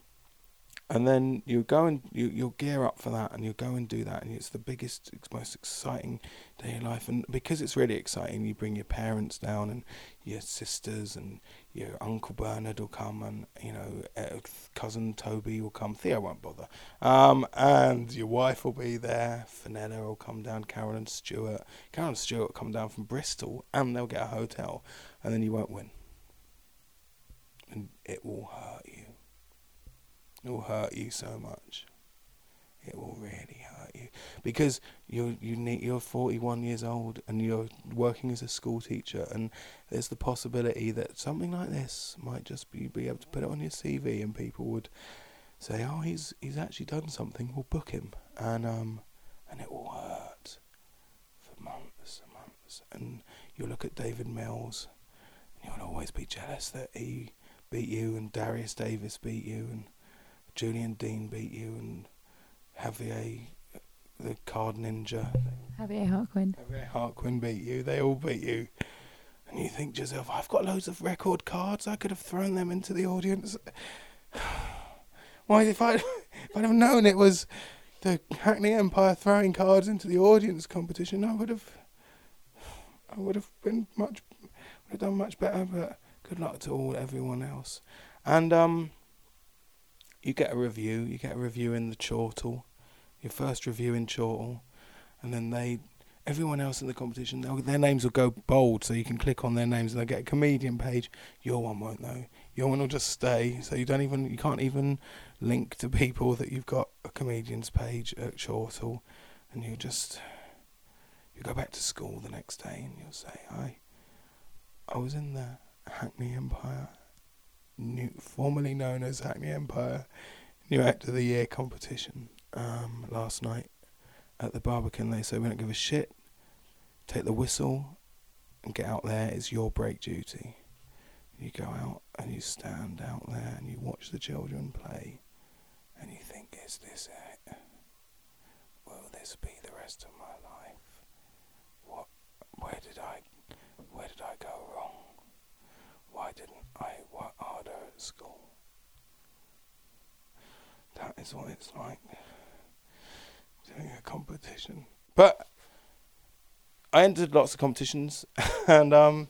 and then you go and you you'll gear up for that and you go and do that and it's the biggest most exciting day of life and because it's really exciting you bring your parents down and your sisters and your uncle Bernard will come and you know uh, cousin Toby will come. Theo won't bother. Um, and your wife will be there. Fenella will come down. Carolyn Stewart. Carolyn Stewart will come down from Bristol and they'll get a hotel. And then you won't win. And it will hurt you. It will hurt you so much. It will really hurt you. Because you're you need you're 41 years old and you're working as a school teacher and there's the possibility that something like this might just be be able to put it on your CV and people would say oh he's he's actually done something. We'll book him. And um and it will hurt for months and months. And you'll look at David Mills and you'll always be jealous that he beat you and Darius Davies beat you and Julian Dean beat you and Javier, the card ninja. Javier Jarquin. Javier Jarquin beat you. They all beat you. And you think to yourself, I've got loads of record cards. I could have thrown them into the audience. [SIGHS] Why, if I [LAUGHS] if I'd have known it was the Hackney Empire throwing cards into the audience competition, I would have I would have been much would have done much better. But good luck to all everyone else. And um, you get a review. You get a review in the Chortle, your first review in Chortle, and then they, everyone else in the competition, their names will go bold, so you can click on their names and they'll get a comedian page. Your one won't though. Your one will just stay, so you don't even, you can't even link to people that you've got a comedian's page at Chortle, and you just, you go back to school the next day and you'll say, I, I was in the Hackney Empire new, formerly known as Hackney Empire, New Act of the Year competition um, last night at the Barbican. They said we don't give a shit. Take the whistle and get out there. It's your break duty. You go out and you stand out there and you watch the children play, and you think, is this it? Will this be the rest of my life? What? Where did I? Where did I go wrong? Why didn't I work harder at school? That is what it's like doing a competition. But I entered lots of competitions, [LAUGHS] and um,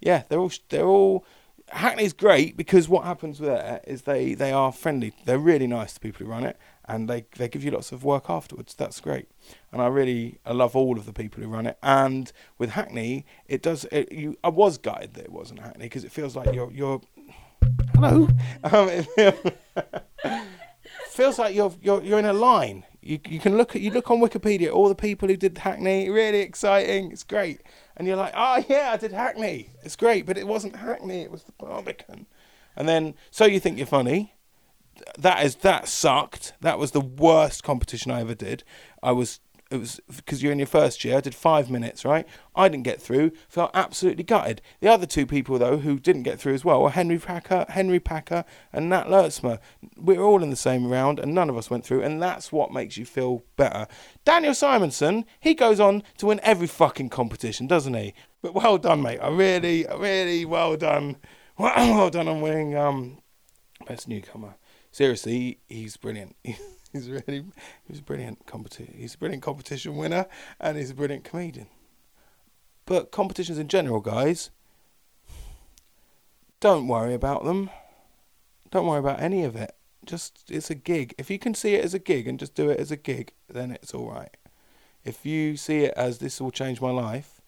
yeah, they're all they're all Hackney's great because what happens there is they, they are friendly. They're really nice to people who run it, and they they give you lots of work afterwards. That's great, and I really I love all of the people who run it. And with Hackney, it does. It, you I was gutted that it wasn't Hackney because it feels like you're you're hello. [LAUGHS] Um, it feels, [LAUGHS] feels like you're you're you're in a line. You you can look at you look on Wikipedia all the people who did Hackney. Really exciting. It's great and you're like, oh yeah, I did Hackney. It's great, but it wasn't Hackney. It was the Barbican. And then, so you think you're funny. That is that sucked. That was the worst competition I ever did. I was It was because you're in your first year. I did five minutes, right? I didn't get through. Felt absolutely gutted. The other two people though who didn't get through as well were Henry Packer, Henry Packer, and Nat Luurtsema. We were all in the same round, and none of us went through, and that's what makes you feel better. Daniel Simonsen, he goes on to win every fucking competition, doesn't he? But well done, mate. I really, really well done. [LAUGHS] Well done on winning um, best newcomer. Seriously, he's brilliant. [LAUGHS] [LAUGHS] He's really he's a brilliant competition. He's a brilliant competition winner, and he's a brilliant comedian. But competitions in general, guys, don't worry about them. Don't worry about any of it. Just it's a gig. If you can see it as a gig and just do it as a gig, then it's all right. If you see it as this will change my life,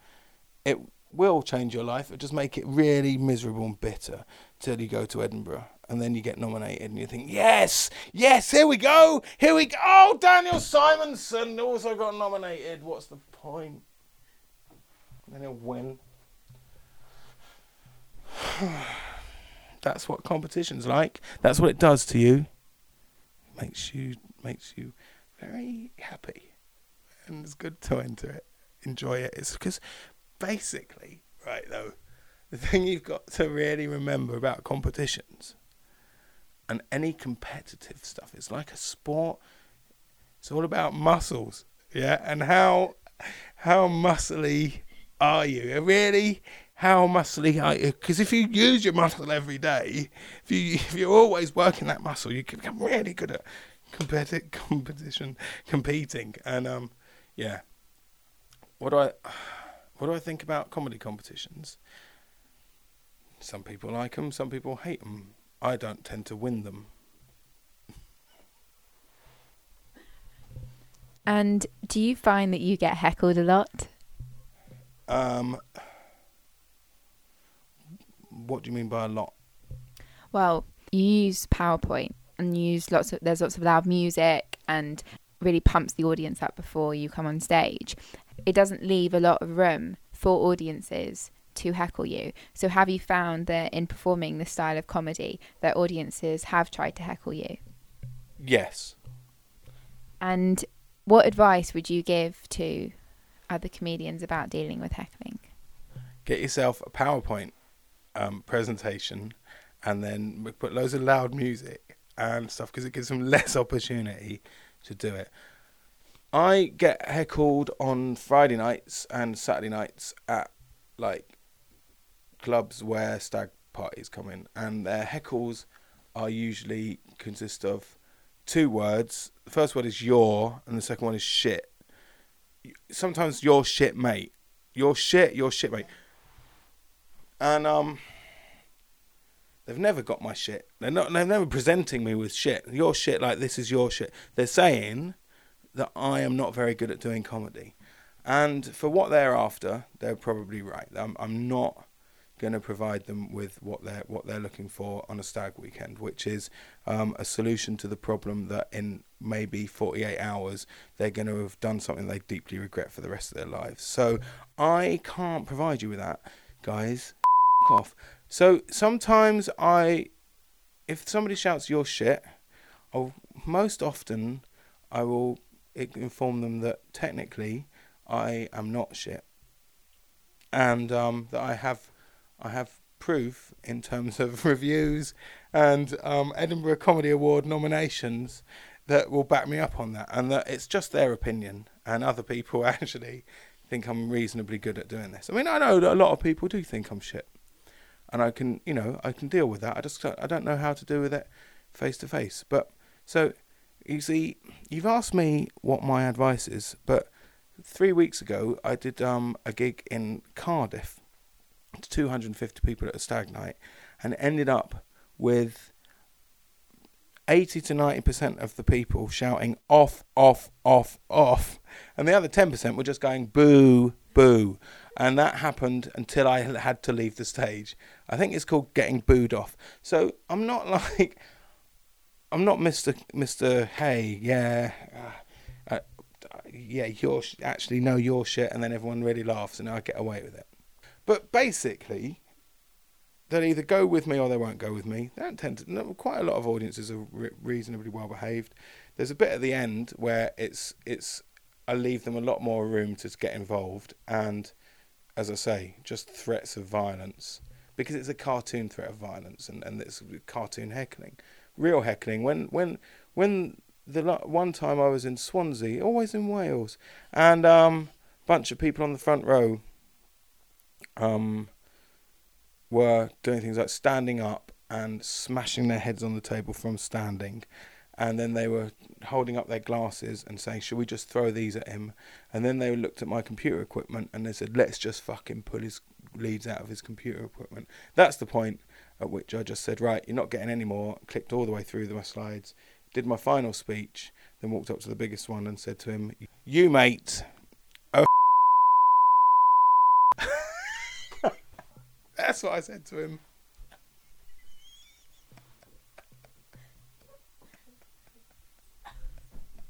it will change your life. It just make it really miserable and bitter till you go to Edinburgh and then you get nominated and you think, yes, yes, here we go, here we go. Oh, Daniel Simonsen also got nominated. What's the point? And then he'll win. [SIGHS] That's what competition's like. That's what it does to you. Makes you makes you very happy, and it's good to enter it, enjoy it. It's because basically, right though, the thing you've got to really remember about competitions and any competitive stuff. It's like a sport. It's all about muscles, yeah, and how how muscly are you? Really, how muscly are you? Because if you use your muscle every day, if you if you're always working that muscle, you can become really good at competitive competition, competing, and um, yeah. What do I what do I think about comedy competitions? Some people like them, some people hate them. I don't tend to win them. And do you find that you get heckled a lot? Um, what do you mean by a lot? Well, you use PowerPoint and you use lots of there's lots of loud music and really pumps the audience up before you come on stage. It doesn't leave a lot of room for audiences to heckle you. So have you found that in performing this style of comedy that audiences have tried to heckle you? Yes. And what advice would you give to other comedians about dealing with heckling? Get yourself a PowerPoint um, presentation and then put loads of loud music and stuff because it gives them [LAUGHS] less opportunity to do it. I get heckled on Friday nights and Saturday nights at like clubs where stag parties come in, and their heckles are usually consist of two words. The first word is your, and the second one is shit. Sometimes your shit, mate. Your shit, your shit, mate. And um, they've never got my shit. They're not. They're never presenting me with shit. Your shit, like this is your shit. They're saying that I am not very good at doing comedy, and for what they're after, they're probably right. I'm, I'm not going to provide them with what they're what they're looking for on a stag weekend, which is um, a solution to the problem that in maybe 48 hours they're going to have done something they deeply regret for the rest of their lives. So I can't provide you with that, guys. off. So sometimes I, if somebody shouts your shit, I'll, most often I will inform them that technically I am not shit and um, that I have I have proof in terms of [LAUGHS] reviews and um, Edinburgh Comedy Award nominations that will back me up on that, and that it's just their opinion, and other people [LAUGHS] actually think I'm reasonably good at doing this. I mean, I know that a lot of people do think I'm shit, and I can, you know, I can deal with that. I just I don't know how to deal with it face to face. But so you see, you've asked me what my advice is, but three weeks ago I did um, a gig in Cardiff 250 people at a stag night and ended up with 80 to 90% of the people shouting off, off, off, off. And the other 10% were just going boo, boo. And that happened until I had to leave the stage. I think it's called getting booed off. So I'm not [LAUGHS] like, I'm not Mr. Mr. Hey, yeah. Uh, uh, yeah, you're sh- actually no, you're shit, and then everyone really laughs, and I get away with it. But basically, they'll either go with me or they won't go with me. Don't tend to. Quite a lot of audiences are re- reasonably well behaved. There's a bit at the end where it's it's I leave them a lot more room to get involved, and as I say, just threats of violence because it's a cartoon threat of violence and, and it's cartoon heckling, real heckling. When when when the one time I was in Swansea, always in Wales, and um, bunch of people on the front row um, were doing things like standing up and smashing their heads on the table from standing. And then they were holding up their glasses and saying, Should we just throw these at him? And then they looked at my computer equipment and they said, Let's just fucking pull his leads out of his computer equipment. That's the point at which I just said, Right, you're not getting any more. Clicked all the way through my slides, did my final speech, then walked up to the biggest one and said to him, You, mate, That's what I said to him.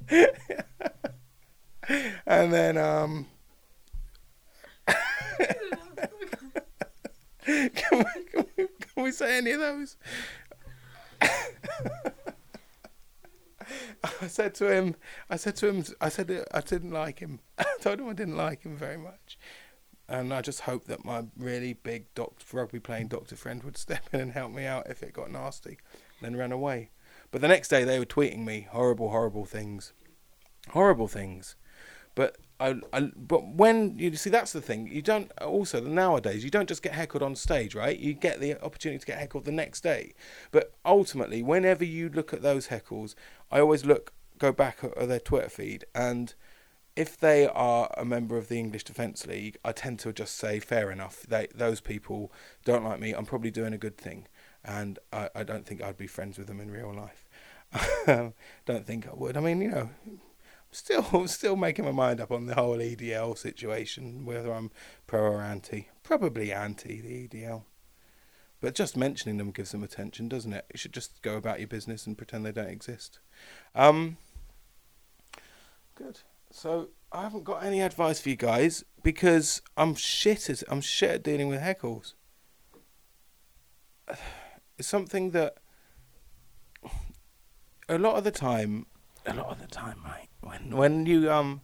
[LAUGHS] and then um [LAUGHS] can, we, can, we, can we say any of those? [LAUGHS] I said to him, I said to him, I said I didn't like him. I told him I didn't like him very much and I just hope that my really big rugby playing doctor friend would [LAUGHS] step in and help me out if it got nasty, then ran away. But the next day they were tweeting me horrible, horrible things, horrible things. But I, I, but when you see that's the thing you don't also nowadays you don't just get heckled on stage right you get the opportunity to get heckled the next day but ultimately whenever you look at those heckles I always look go back at their Twitter feed and if they are a member of the English Defence League, I tend to just say, fair enough. They, those people don't like me. I'm probably doing a good thing, and I, I don't think I'd be friends with them in real life. [LAUGHS] don't think I would. I mean, you know, still [LAUGHS] still making my mind up on the whole EDL situation, whether I'm pro or anti. Probably anti the EDL. But just mentioning them gives them attention, doesn't it? You should just go about your business and pretend they don't exist. Um, good. So I haven't got any advice for you guys because I'm shit at I'm shit at dealing with heckles. [SIGHS] It's something that a lot of the time, a lot of the time, right? When when you um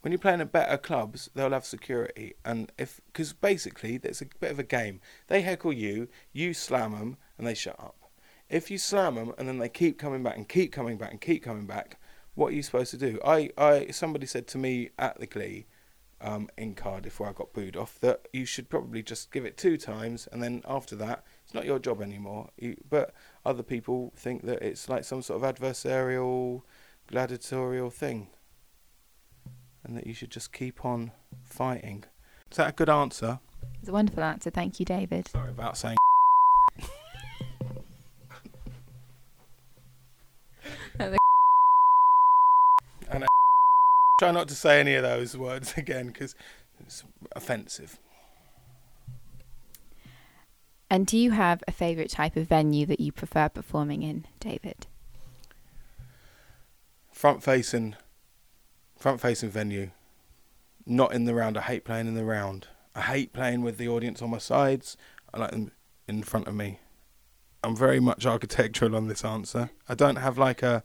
when you're playing at better clubs, they'll have security, and if because basically it's a bit of a game. They heckle you, you slam them, and they shut up. If you slam them and then they keep coming back and keep coming back and keep coming back, what are you supposed to do? I, I somebody said to me at the Glee um, in Cardiff where I got booed off that you should probably just give it two times and then after that it's not your job anymore. You, but other people think that it's like some sort of adversarial, gladiatorial thing, and that you should just keep on fighting. Is that a good answer? It's a wonderful answer. Thank you, David. Sorry about saying. [LAUGHS] Try not to say any of those words [LAUGHS] again because it's offensive. And do you have a favourite type of venue that you prefer performing in, David? Front facing, front facing venue. Not in the round. I hate playing in the round. I hate playing with the audience on my sides. I like them in front of me. I'm very much architectural on this answer. I don't have like a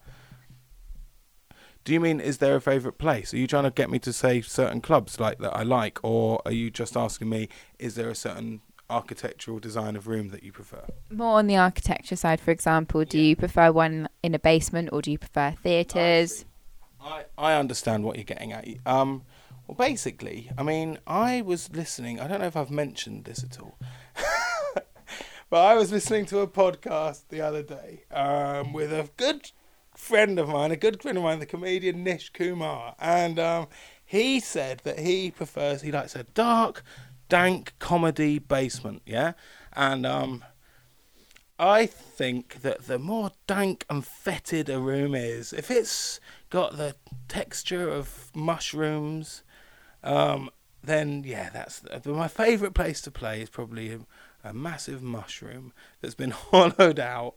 do you mean is there a favourite place? Are you trying to get me to say certain clubs like that I like, or are you just asking me is there a certain architectural design of room that you prefer? More on the architecture side, for example, do yeah. you prefer one in a basement or do you prefer theatres? I, I understand what you're getting at. Um, well, basically, I mean, I was listening. I don't know if I've mentioned this at all, [LAUGHS] but I was listening to a podcast the other day um, with a good friend of mine, a good friend of mine, the comedian Nish Kumar, and um, he said that he prefers, he likes a dark, dank comedy basement, yeah? And um, I think that the more dank and fetid a room is, if it's got the texture of mushrooms, um, then yeah, that's my favourite place to play is probably a, a massive mushroom that's been [LAUGHS] hollowed out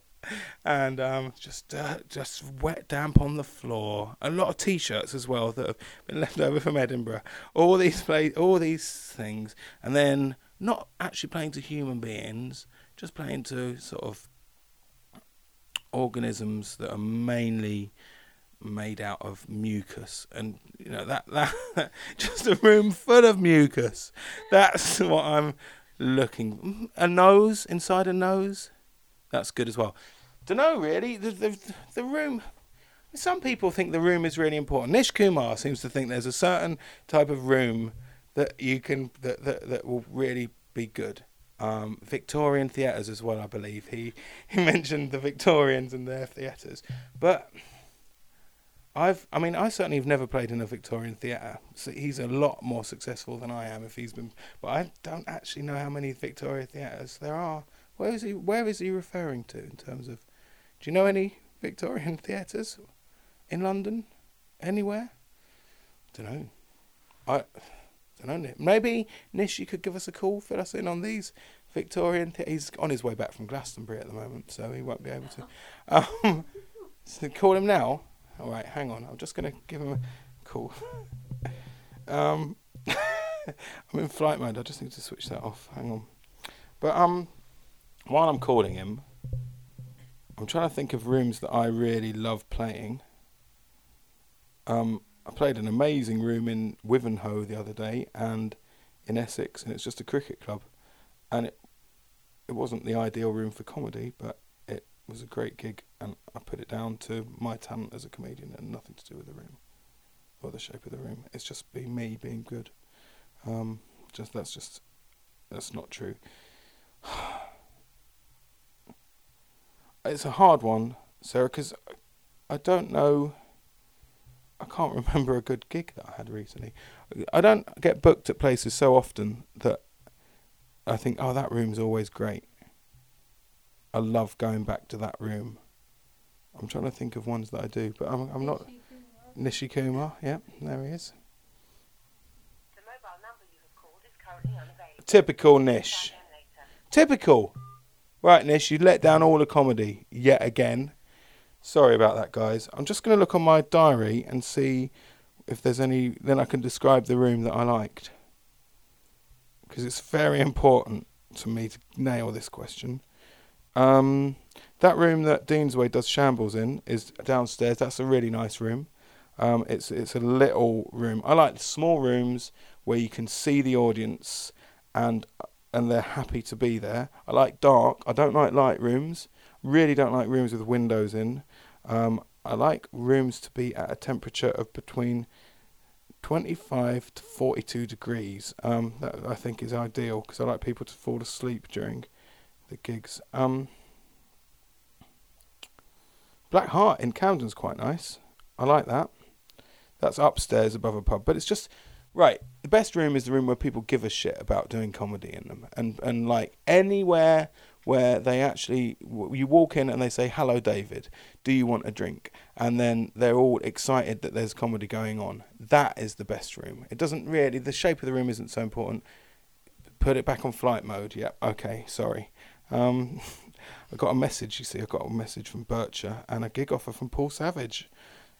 and um, just uh, just wet damp on the floor. A lot of t-shirts as well that have been left [LAUGHS] over from Edinburgh. All these play, all these things, and then not actually playing to human beings, just playing to sort of organisms that are mainly made out of mucus, and you know that that [LAUGHS] just a room full of mucus. That's what I'm looking. A nose inside a nose, that's good as well. Don't know really. The the the room. Some people think the room is really important. Nish Kumar seems to think there's a certain type of room that you can that that, that will really be good. Um, Victorian theatres as well, I believe. He [LAUGHS] he mentioned the Victorians and their theatres, but I've, I mean, I certainly have never played in a Victorian theatre. So he's a lot more successful than I am if he's been. But I don't actually know how many Victorian theatres there are. Where is he? Where is he referring to in terms of? Do you know any Victorian theatres in London? Anywhere? Don't know. I don't know. Maybe Nish, you could give us a call, fill us in on these Victorian. Th- he's on his way back from Glastonbury at the moment, so he won't be able to. Um, [LAUGHS] so call him now. All right, hang on. I'm just going to give him a call. um, [LAUGHS] I'm in flight mode. I just need to switch that off. Hang on. But um, while I'm calling him, I'm trying to think of rooms that I really love playing. Um, I played an amazing room in Wivenhoe the other day, and in Essex, and it's just a cricket club, and it it wasn't the ideal room for comedy, but it was a great gig, and I put it down to my talent as a comedian and nothing to do with the room or the shape of the room. It's just me being good. Um, just that's just that's not true. [SIGHS] it's a hard one, Sarah, because I don't know. I can't [LAUGHS] remember a good gig that I had recently. I don't get booked at places so often that I think, oh, that room's always great. I love going back to that room. I'm trying to think of ones that I do, but I'm, I'm not. Nishi Kumar, yeah, there he is. Typical Nish. Typical. Right, Nish, you let down all the comedy yet again. Sorry about that, guys. I'm just going to look on my diary and see if there's any. Then I can describe the room that I liked. Because it's very important to me to nail this question. Um, that room that Deansway does shambles in is downstairs. That's a really nice room. Um, it's it's a little room. I like small rooms where you can see the audience and and they're happy to be there. I like dark. I don't like light rooms. Really don't like rooms with windows in. Um, I like rooms to be at a temperature of between 25 to 42 degrees. Um, that I think is ideal because I like people to fall asleep during the gigs. Um, Black Heart in Camden's quite nice. I like that. That's upstairs above a pub, but it's just right. The best room is the room where people give a shit about doing comedy in them, and and like anywhere where they actually you walk in and they say hello david do you want a drink? And then they're all excited that there's comedy going on. That is the best room. It doesn't really the shape of the room isn't so important. Put it back on flight mode. Yeah okay sorry. Um, [LAUGHS] I got a message, you see, I got a message from Bircher and a gig offer from Paul Savage.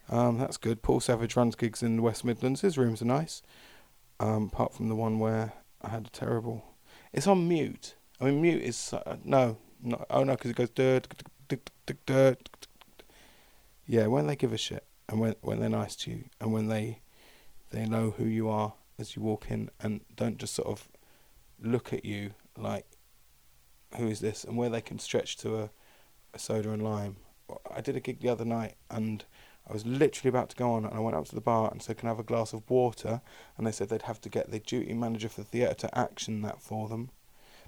Um, that's good. Paul Savage runs gigs in the West Midlands. His rooms are nice. Um, apart from the one where I had a terrible. It's on mute. I mean, mute is uh, no, no. Oh no, because it goes dirt, dirt. Yeah, when they give a shit and when when they're nice to you and when they they know who you are as you walk in and don't just sort of look at you like who is this, and where they can stretch to a, a soda and lime. I did a gig the other night, and I was literally about to go on, and I went up to the bar and said, "Can I have a glass of water?" And they said they'd have to get the duty manager for the theatre to action that for them,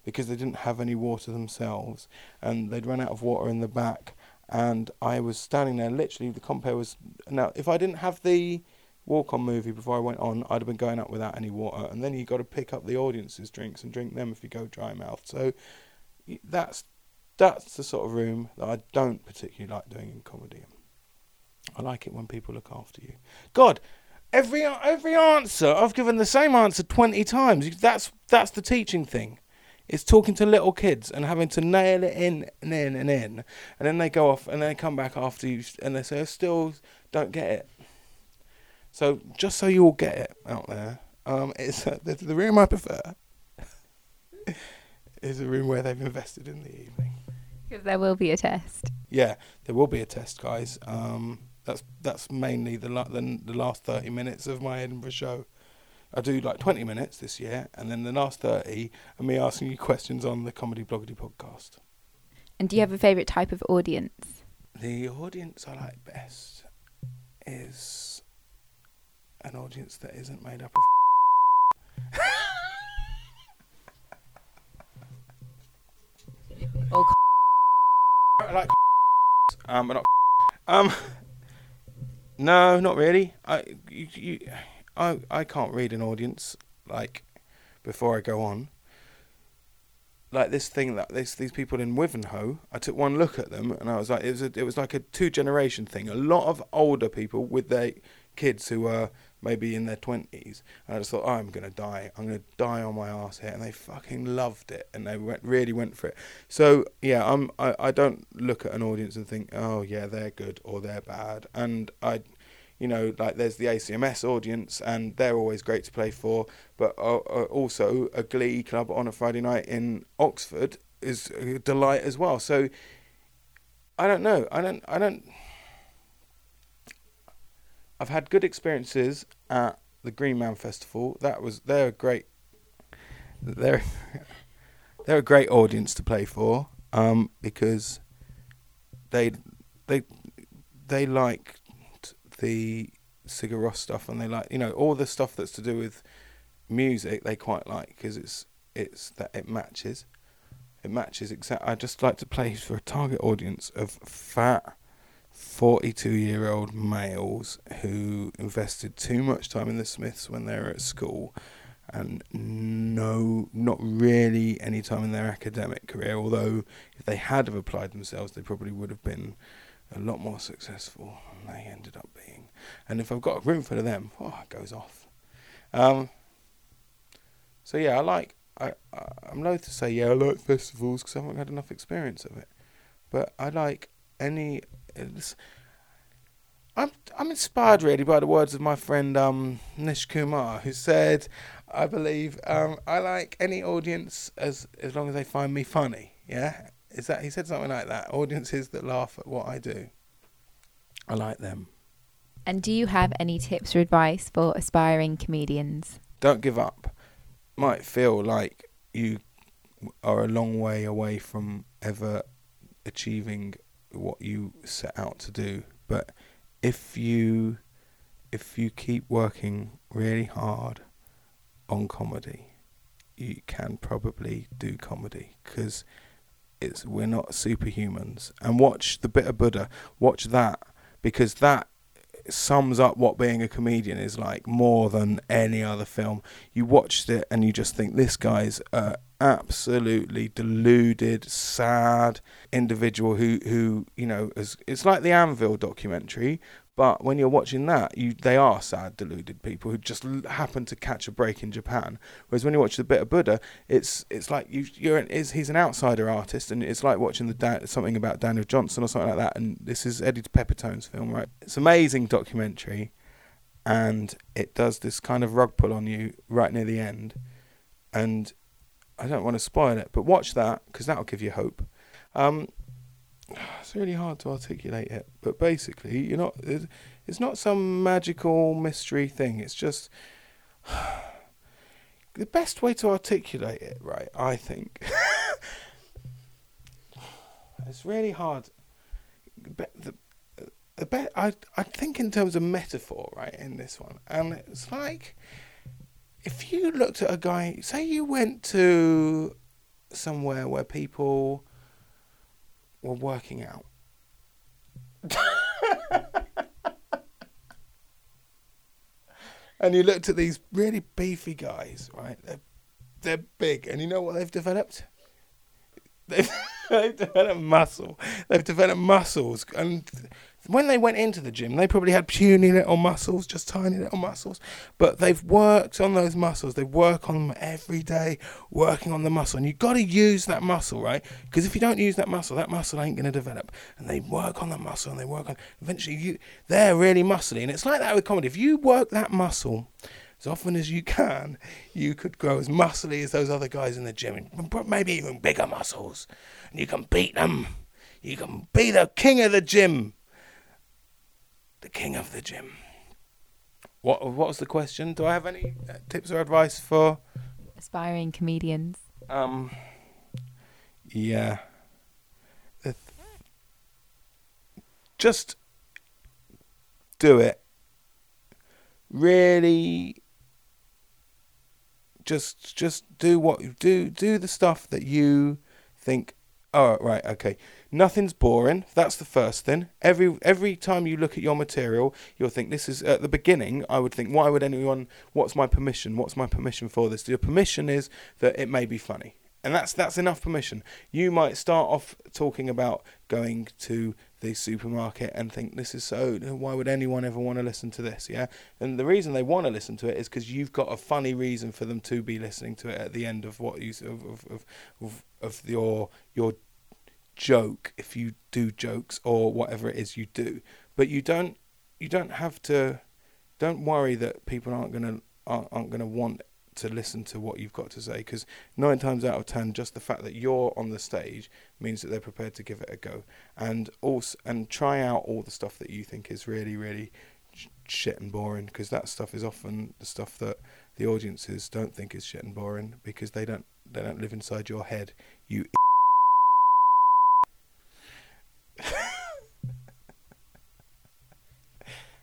because they didn't have any water themselves, and they'd run out of water in the back. And I was standing there, literally, the compere was now. If I didn't have the walk on movie before I went on, I'd have been going up without any water. And then you've got to pick up the audience's drinks and drink them if you go dry mouth. So that's that's the sort of room that I don't particularly like doing in comedy. I like it when people look after you. God, every every answer I've given the same answer twenty times. That's that's the teaching thing. It's talking to little kids and having to nail it in and in and in, and then they go off and they come back after you and they say, "I still don't get it." So just so you all get it out there, um, it's uh, the, the room I prefer. [LAUGHS] is a room where they've invested in the evening. Because there will be a test. Yeah, there will be a test, guys. Um, That's that's mainly the la- the, the last thirty minutes of my Edinburgh show. I do like twenty minutes this year, and then the last thirty are me asking you questions on the Comedy Bloggedy podcast. And do you have a favourite type of audience? The audience I like best is an audience that isn't made up of. Or I [LAUGHS] like [LAUGHS] um, but not [LAUGHS] um. No, not really. I you, you I I can't read an audience like before I go on. Like this thing that this these people in Wivenhoe, I took one look at them and I was like, it was a, it was like a two generation thing. A lot of older people with their kids who were maybe in their twenties, and I just thought, oh, I'm gonna die. I'm gonna die on my ass here, and they fucking loved it, and they went really went for it. So yeah, I'm I, I don't look at an audience and think, oh yeah, they're good or they're bad, and I you know, like there's the ACMS audience, and they're always great to play for. But uh, uh, also, a Glee club on a Friday night in Oxford is a delight as well. So I don't know. I don't. I don't. I've had good experiences at the Green Man Festival. That was they're a great. They're [LAUGHS] they're a great audience to play for um, because they they they like the Sigur Rós stuff, and they like you know all the stuff that's to do with music. They quite like because it's it's that it matches. It matches exact. I just like to play for a target audience of fat, forty-two-year-old males who invested too much time in the Smiths when they were at school, and no, not really any time in their academic career. Although if they had have applied themselves, they probably would have been a lot more successful than they ended up being. And if I've got a room full of them, oh, it goes off. Um, so yeah, I like. I, I I'm loath to say yeah, I like festivals because I haven't had enough experience of it. But I like any. It's, I'm I'm inspired really by the words of my friend um, Nish Kumar, who said, "I believe um, I like any audience as as long as they find me funny." Yeah, is that he said something like that? Audiences that laugh at what I do, I like them. And do you have any tips or advice for aspiring comedians? Don't give up. Might feel like you are a long way away from ever achieving what you set out to do, but if you if you keep working really hard on comedy, you can probably do comedy because it's we're not superhumans. And watch the Bitter Buddha. Watch that because that sums up what being a comedian is like more than any other film. You watched it and you just think this guy's a absolutely deluded, sad individual who who you know is it's like the Anvil documentary, but when you're watching that, you they are sad, deluded people who just happen to catch a break in Japan. Whereas when you watch the Bitter Buddha, it's it's like you is he's an outsider artist, and it's like watching the something about Daniel Johnston or something like that. And this is Eddie Pepitone's film, right? It's amazing documentary, and it does this kind of rug pull on you right near the end, and I don't want to spoil it, but watch that because that'll give you hope. Um, [SIGHS] it's really hard to articulate it, but basically, you're not. It's not some magical mystery thing. It's just [SIGHS] the best way to articulate it, right? I think [LAUGHS] it's really hard. The, the I I think in terms of metaphor, right? In this one, and it's like if you looked at a guy, say you went to somewhere where people were working out. and you looked at these really beefy guys, right? They're, they're big, and you know what they've developed? They've, [LAUGHS] they've developed muscle. They've developed muscles, and when they went into the gym, they probably had puny little muscles, just tiny little muscles. But they've worked on those muscles. They work on them every day, working on the muscle. And you've got to use that muscle, right? Because if you don't use that muscle, that muscle ain't going to develop. And they work on the muscle and they work on. Eventually, you they're really muscly. And it's like that with comedy. If you work that muscle as often as you can, you could grow as muscly as those other guys in the gym, and maybe even bigger muscles. And you can beat them. You can be the king of the gym the king of the gym. What what was the question? Do I have any uh, tips or advice for Aspiring comedians. um yeah. Th- Just do it. Really just just do what you do do the stuff that you think oh right okay nothing's boring. That's the first thing. Every every time you look at your material you'll think this is at the beginning i would think why would anyone what's my permission what's my permission for this? Your permission is that it may be funny. And that's that's enough permission. You might start off talking about going to the supermarket and think this is so why would anyone ever want to listen to this? Yeah? And the reason they want to listen to it is because you've got a funny reason for them to be listening to it at the end of what you of of, of, of your your joke if you do jokes or whatever it is you do. But you don't you don't have to don't worry that people aren't to aren't, aren't to want to listen to what you've got to say because nine times out of ten just the fact that you're on the stage means that they're prepared to give it a go. And also and try out all the stuff that you think is really really shit and boring because that stuff is often the stuff that the audiences don't think is shit and boring because they don't they don't live inside your head you [LAUGHS]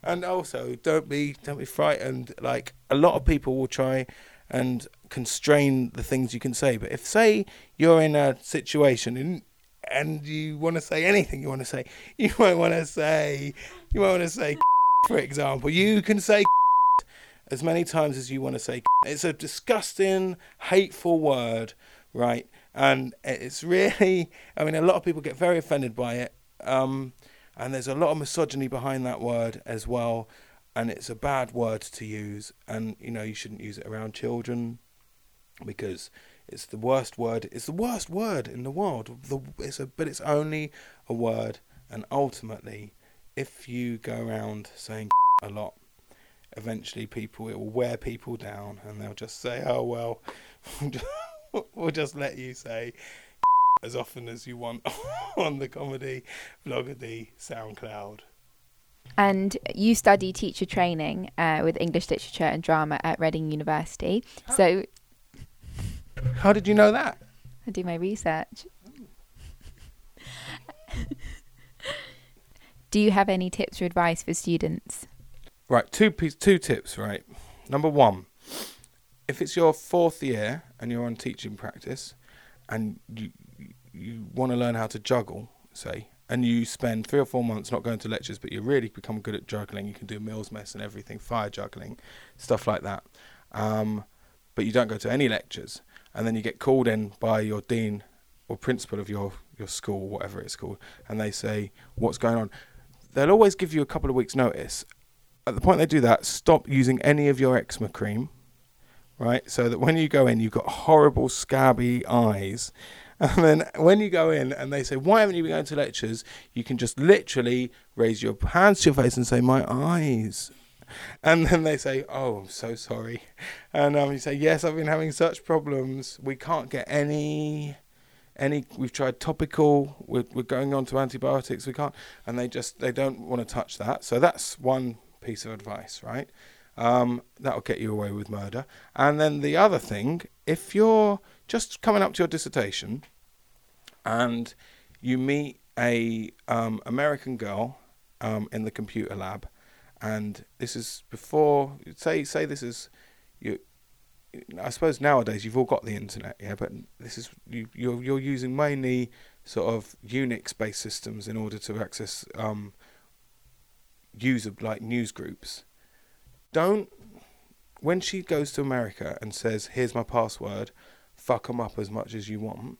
and also don't be don't be frightened. Like a lot of people will try and constrain the things you can say. But if say you're in a situation and and you want to say anything you want [LAUGHS] to say you might want to say you might [LAUGHS] want to say for example. You can say as many times as you want to say it's a disgusting hateful word right? And it's really i mean a lot of people get very offended by it um and there's a lot of misogyny behind that word as well and it's a bad word to use and you know you shouldn't use it around children because it's the worst word it's the worst word in the world the, it's a, but it's only a word and ultimately if you go around saying [LAUGHS] a lot eventually people it will wear people down and they'll just say oh well [LAUGHS] we'll just let you say as often as you want [LAUGHS] on the comedy vloggerdy soundcloud And you study teacher training uh, with English literature and drama at Reading University. So how did you know that I do my research. [LAUGHS] do you have any tips or advice for students? Right, two piece, two tips. Right, number one, if it's your fourth year and you're on teaching practice, and you you want to learn how to juggle, say, and you spend three or four months not going to lectures, but you really become good at juggling. You can do Mills mess and everything, fire juggling, stuff like that. Um, but you don't go to any lectures, and then you get called in by your dean or principal of your your school, whatever it's called, and they say, "What's going on?" They'll always give you a couple of weeks' notice. At the point they do that, stop using any of your eczema cream, right? So that when you go in, you've got horrible scabby eyes. [LAUGHS] And then when you go in and they say, Why haven't you been going to lectures? You can just literally raise your hands to your face and say, My eyes. And then they say, Oh, I'm so sorry. And um, you say, Yes, I've been having such problems. We can't get any. Any, we've tried topical. We're, we're going on to antibiotics. We can't, and they just they don't want to touch that. So that's one piece of advice, right? Um, that'll get you away with murder. And then the other thing, if you're just coming up to your dissertation and you meet a um, American girl um, in the computer lab, and this is before say say this is you. I suppose nowadays you've all got the internet, yeah, but this is you you're you're using mainly sort of Unix based systems in order to access um, user like news groups. Don't when she goes to America and says, "Here's my password," fuck 'em up as much as you want.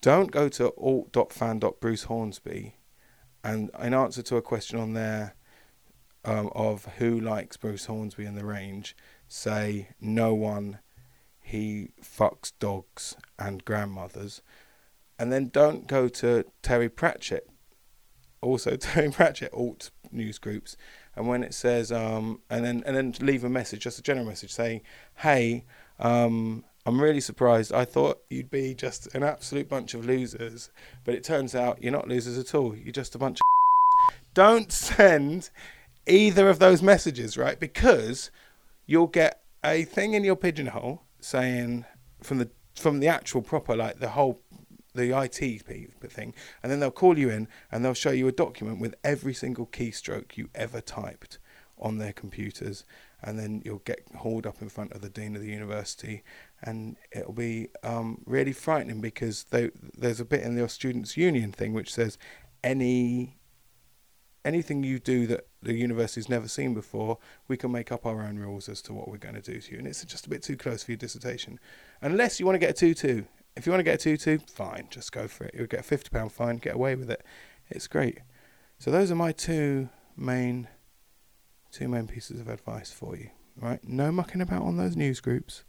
Don't go to alt.fan.bruce Hornsby and in answer to a question on there um, of who likes Bruce Hornsby and the Range, say no one. He fucks dogs and grandmothers, and then don't go to Terry Pratchett. Also, [LAUGHS] Terry Pratchett alt news groups, and when it says um, and then and then leave a message, just a general message saying, "Hey, um, I'm really surprised. I thought you'd be just an absolute bunch of losers, but it turns out you're not losers at all. You're just a bunch of [LAUGHS] don't send either of those messages, right? Because you'll get a thing in your pigeonhole saying from the from the actual proper like the whole the IT thing, and then they'll call you in and they'll show you a document with every single keystroke you ever typed on their computers, and then you'll get hauled up in front of the dean of the university, and it'll be um, really frightening because they, there's a bit in your students' union thing which says any anything you do that the university's never seen before, we can make up our own rules as to what we're going to do to you. And it's just a bit too close for your dissertation. Unless you want to get a 2 2. If you want to get a 2 2, fine, just go for it. You'll get a £50 fine, get away with it. It's great. So those are my two main two main pieces of advice for you. Right? No mucking about on those news groups.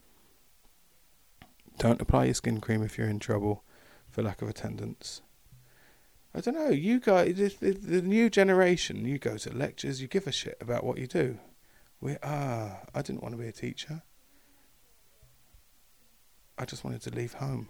Don't apply your skin cream if you're in trouble for lack of attendance. I don't know. You guys, the, the, new generation, you go to lectures, you give a shit about what you do. We ah, I didn't want to be a teacher. I just wanted to leave home.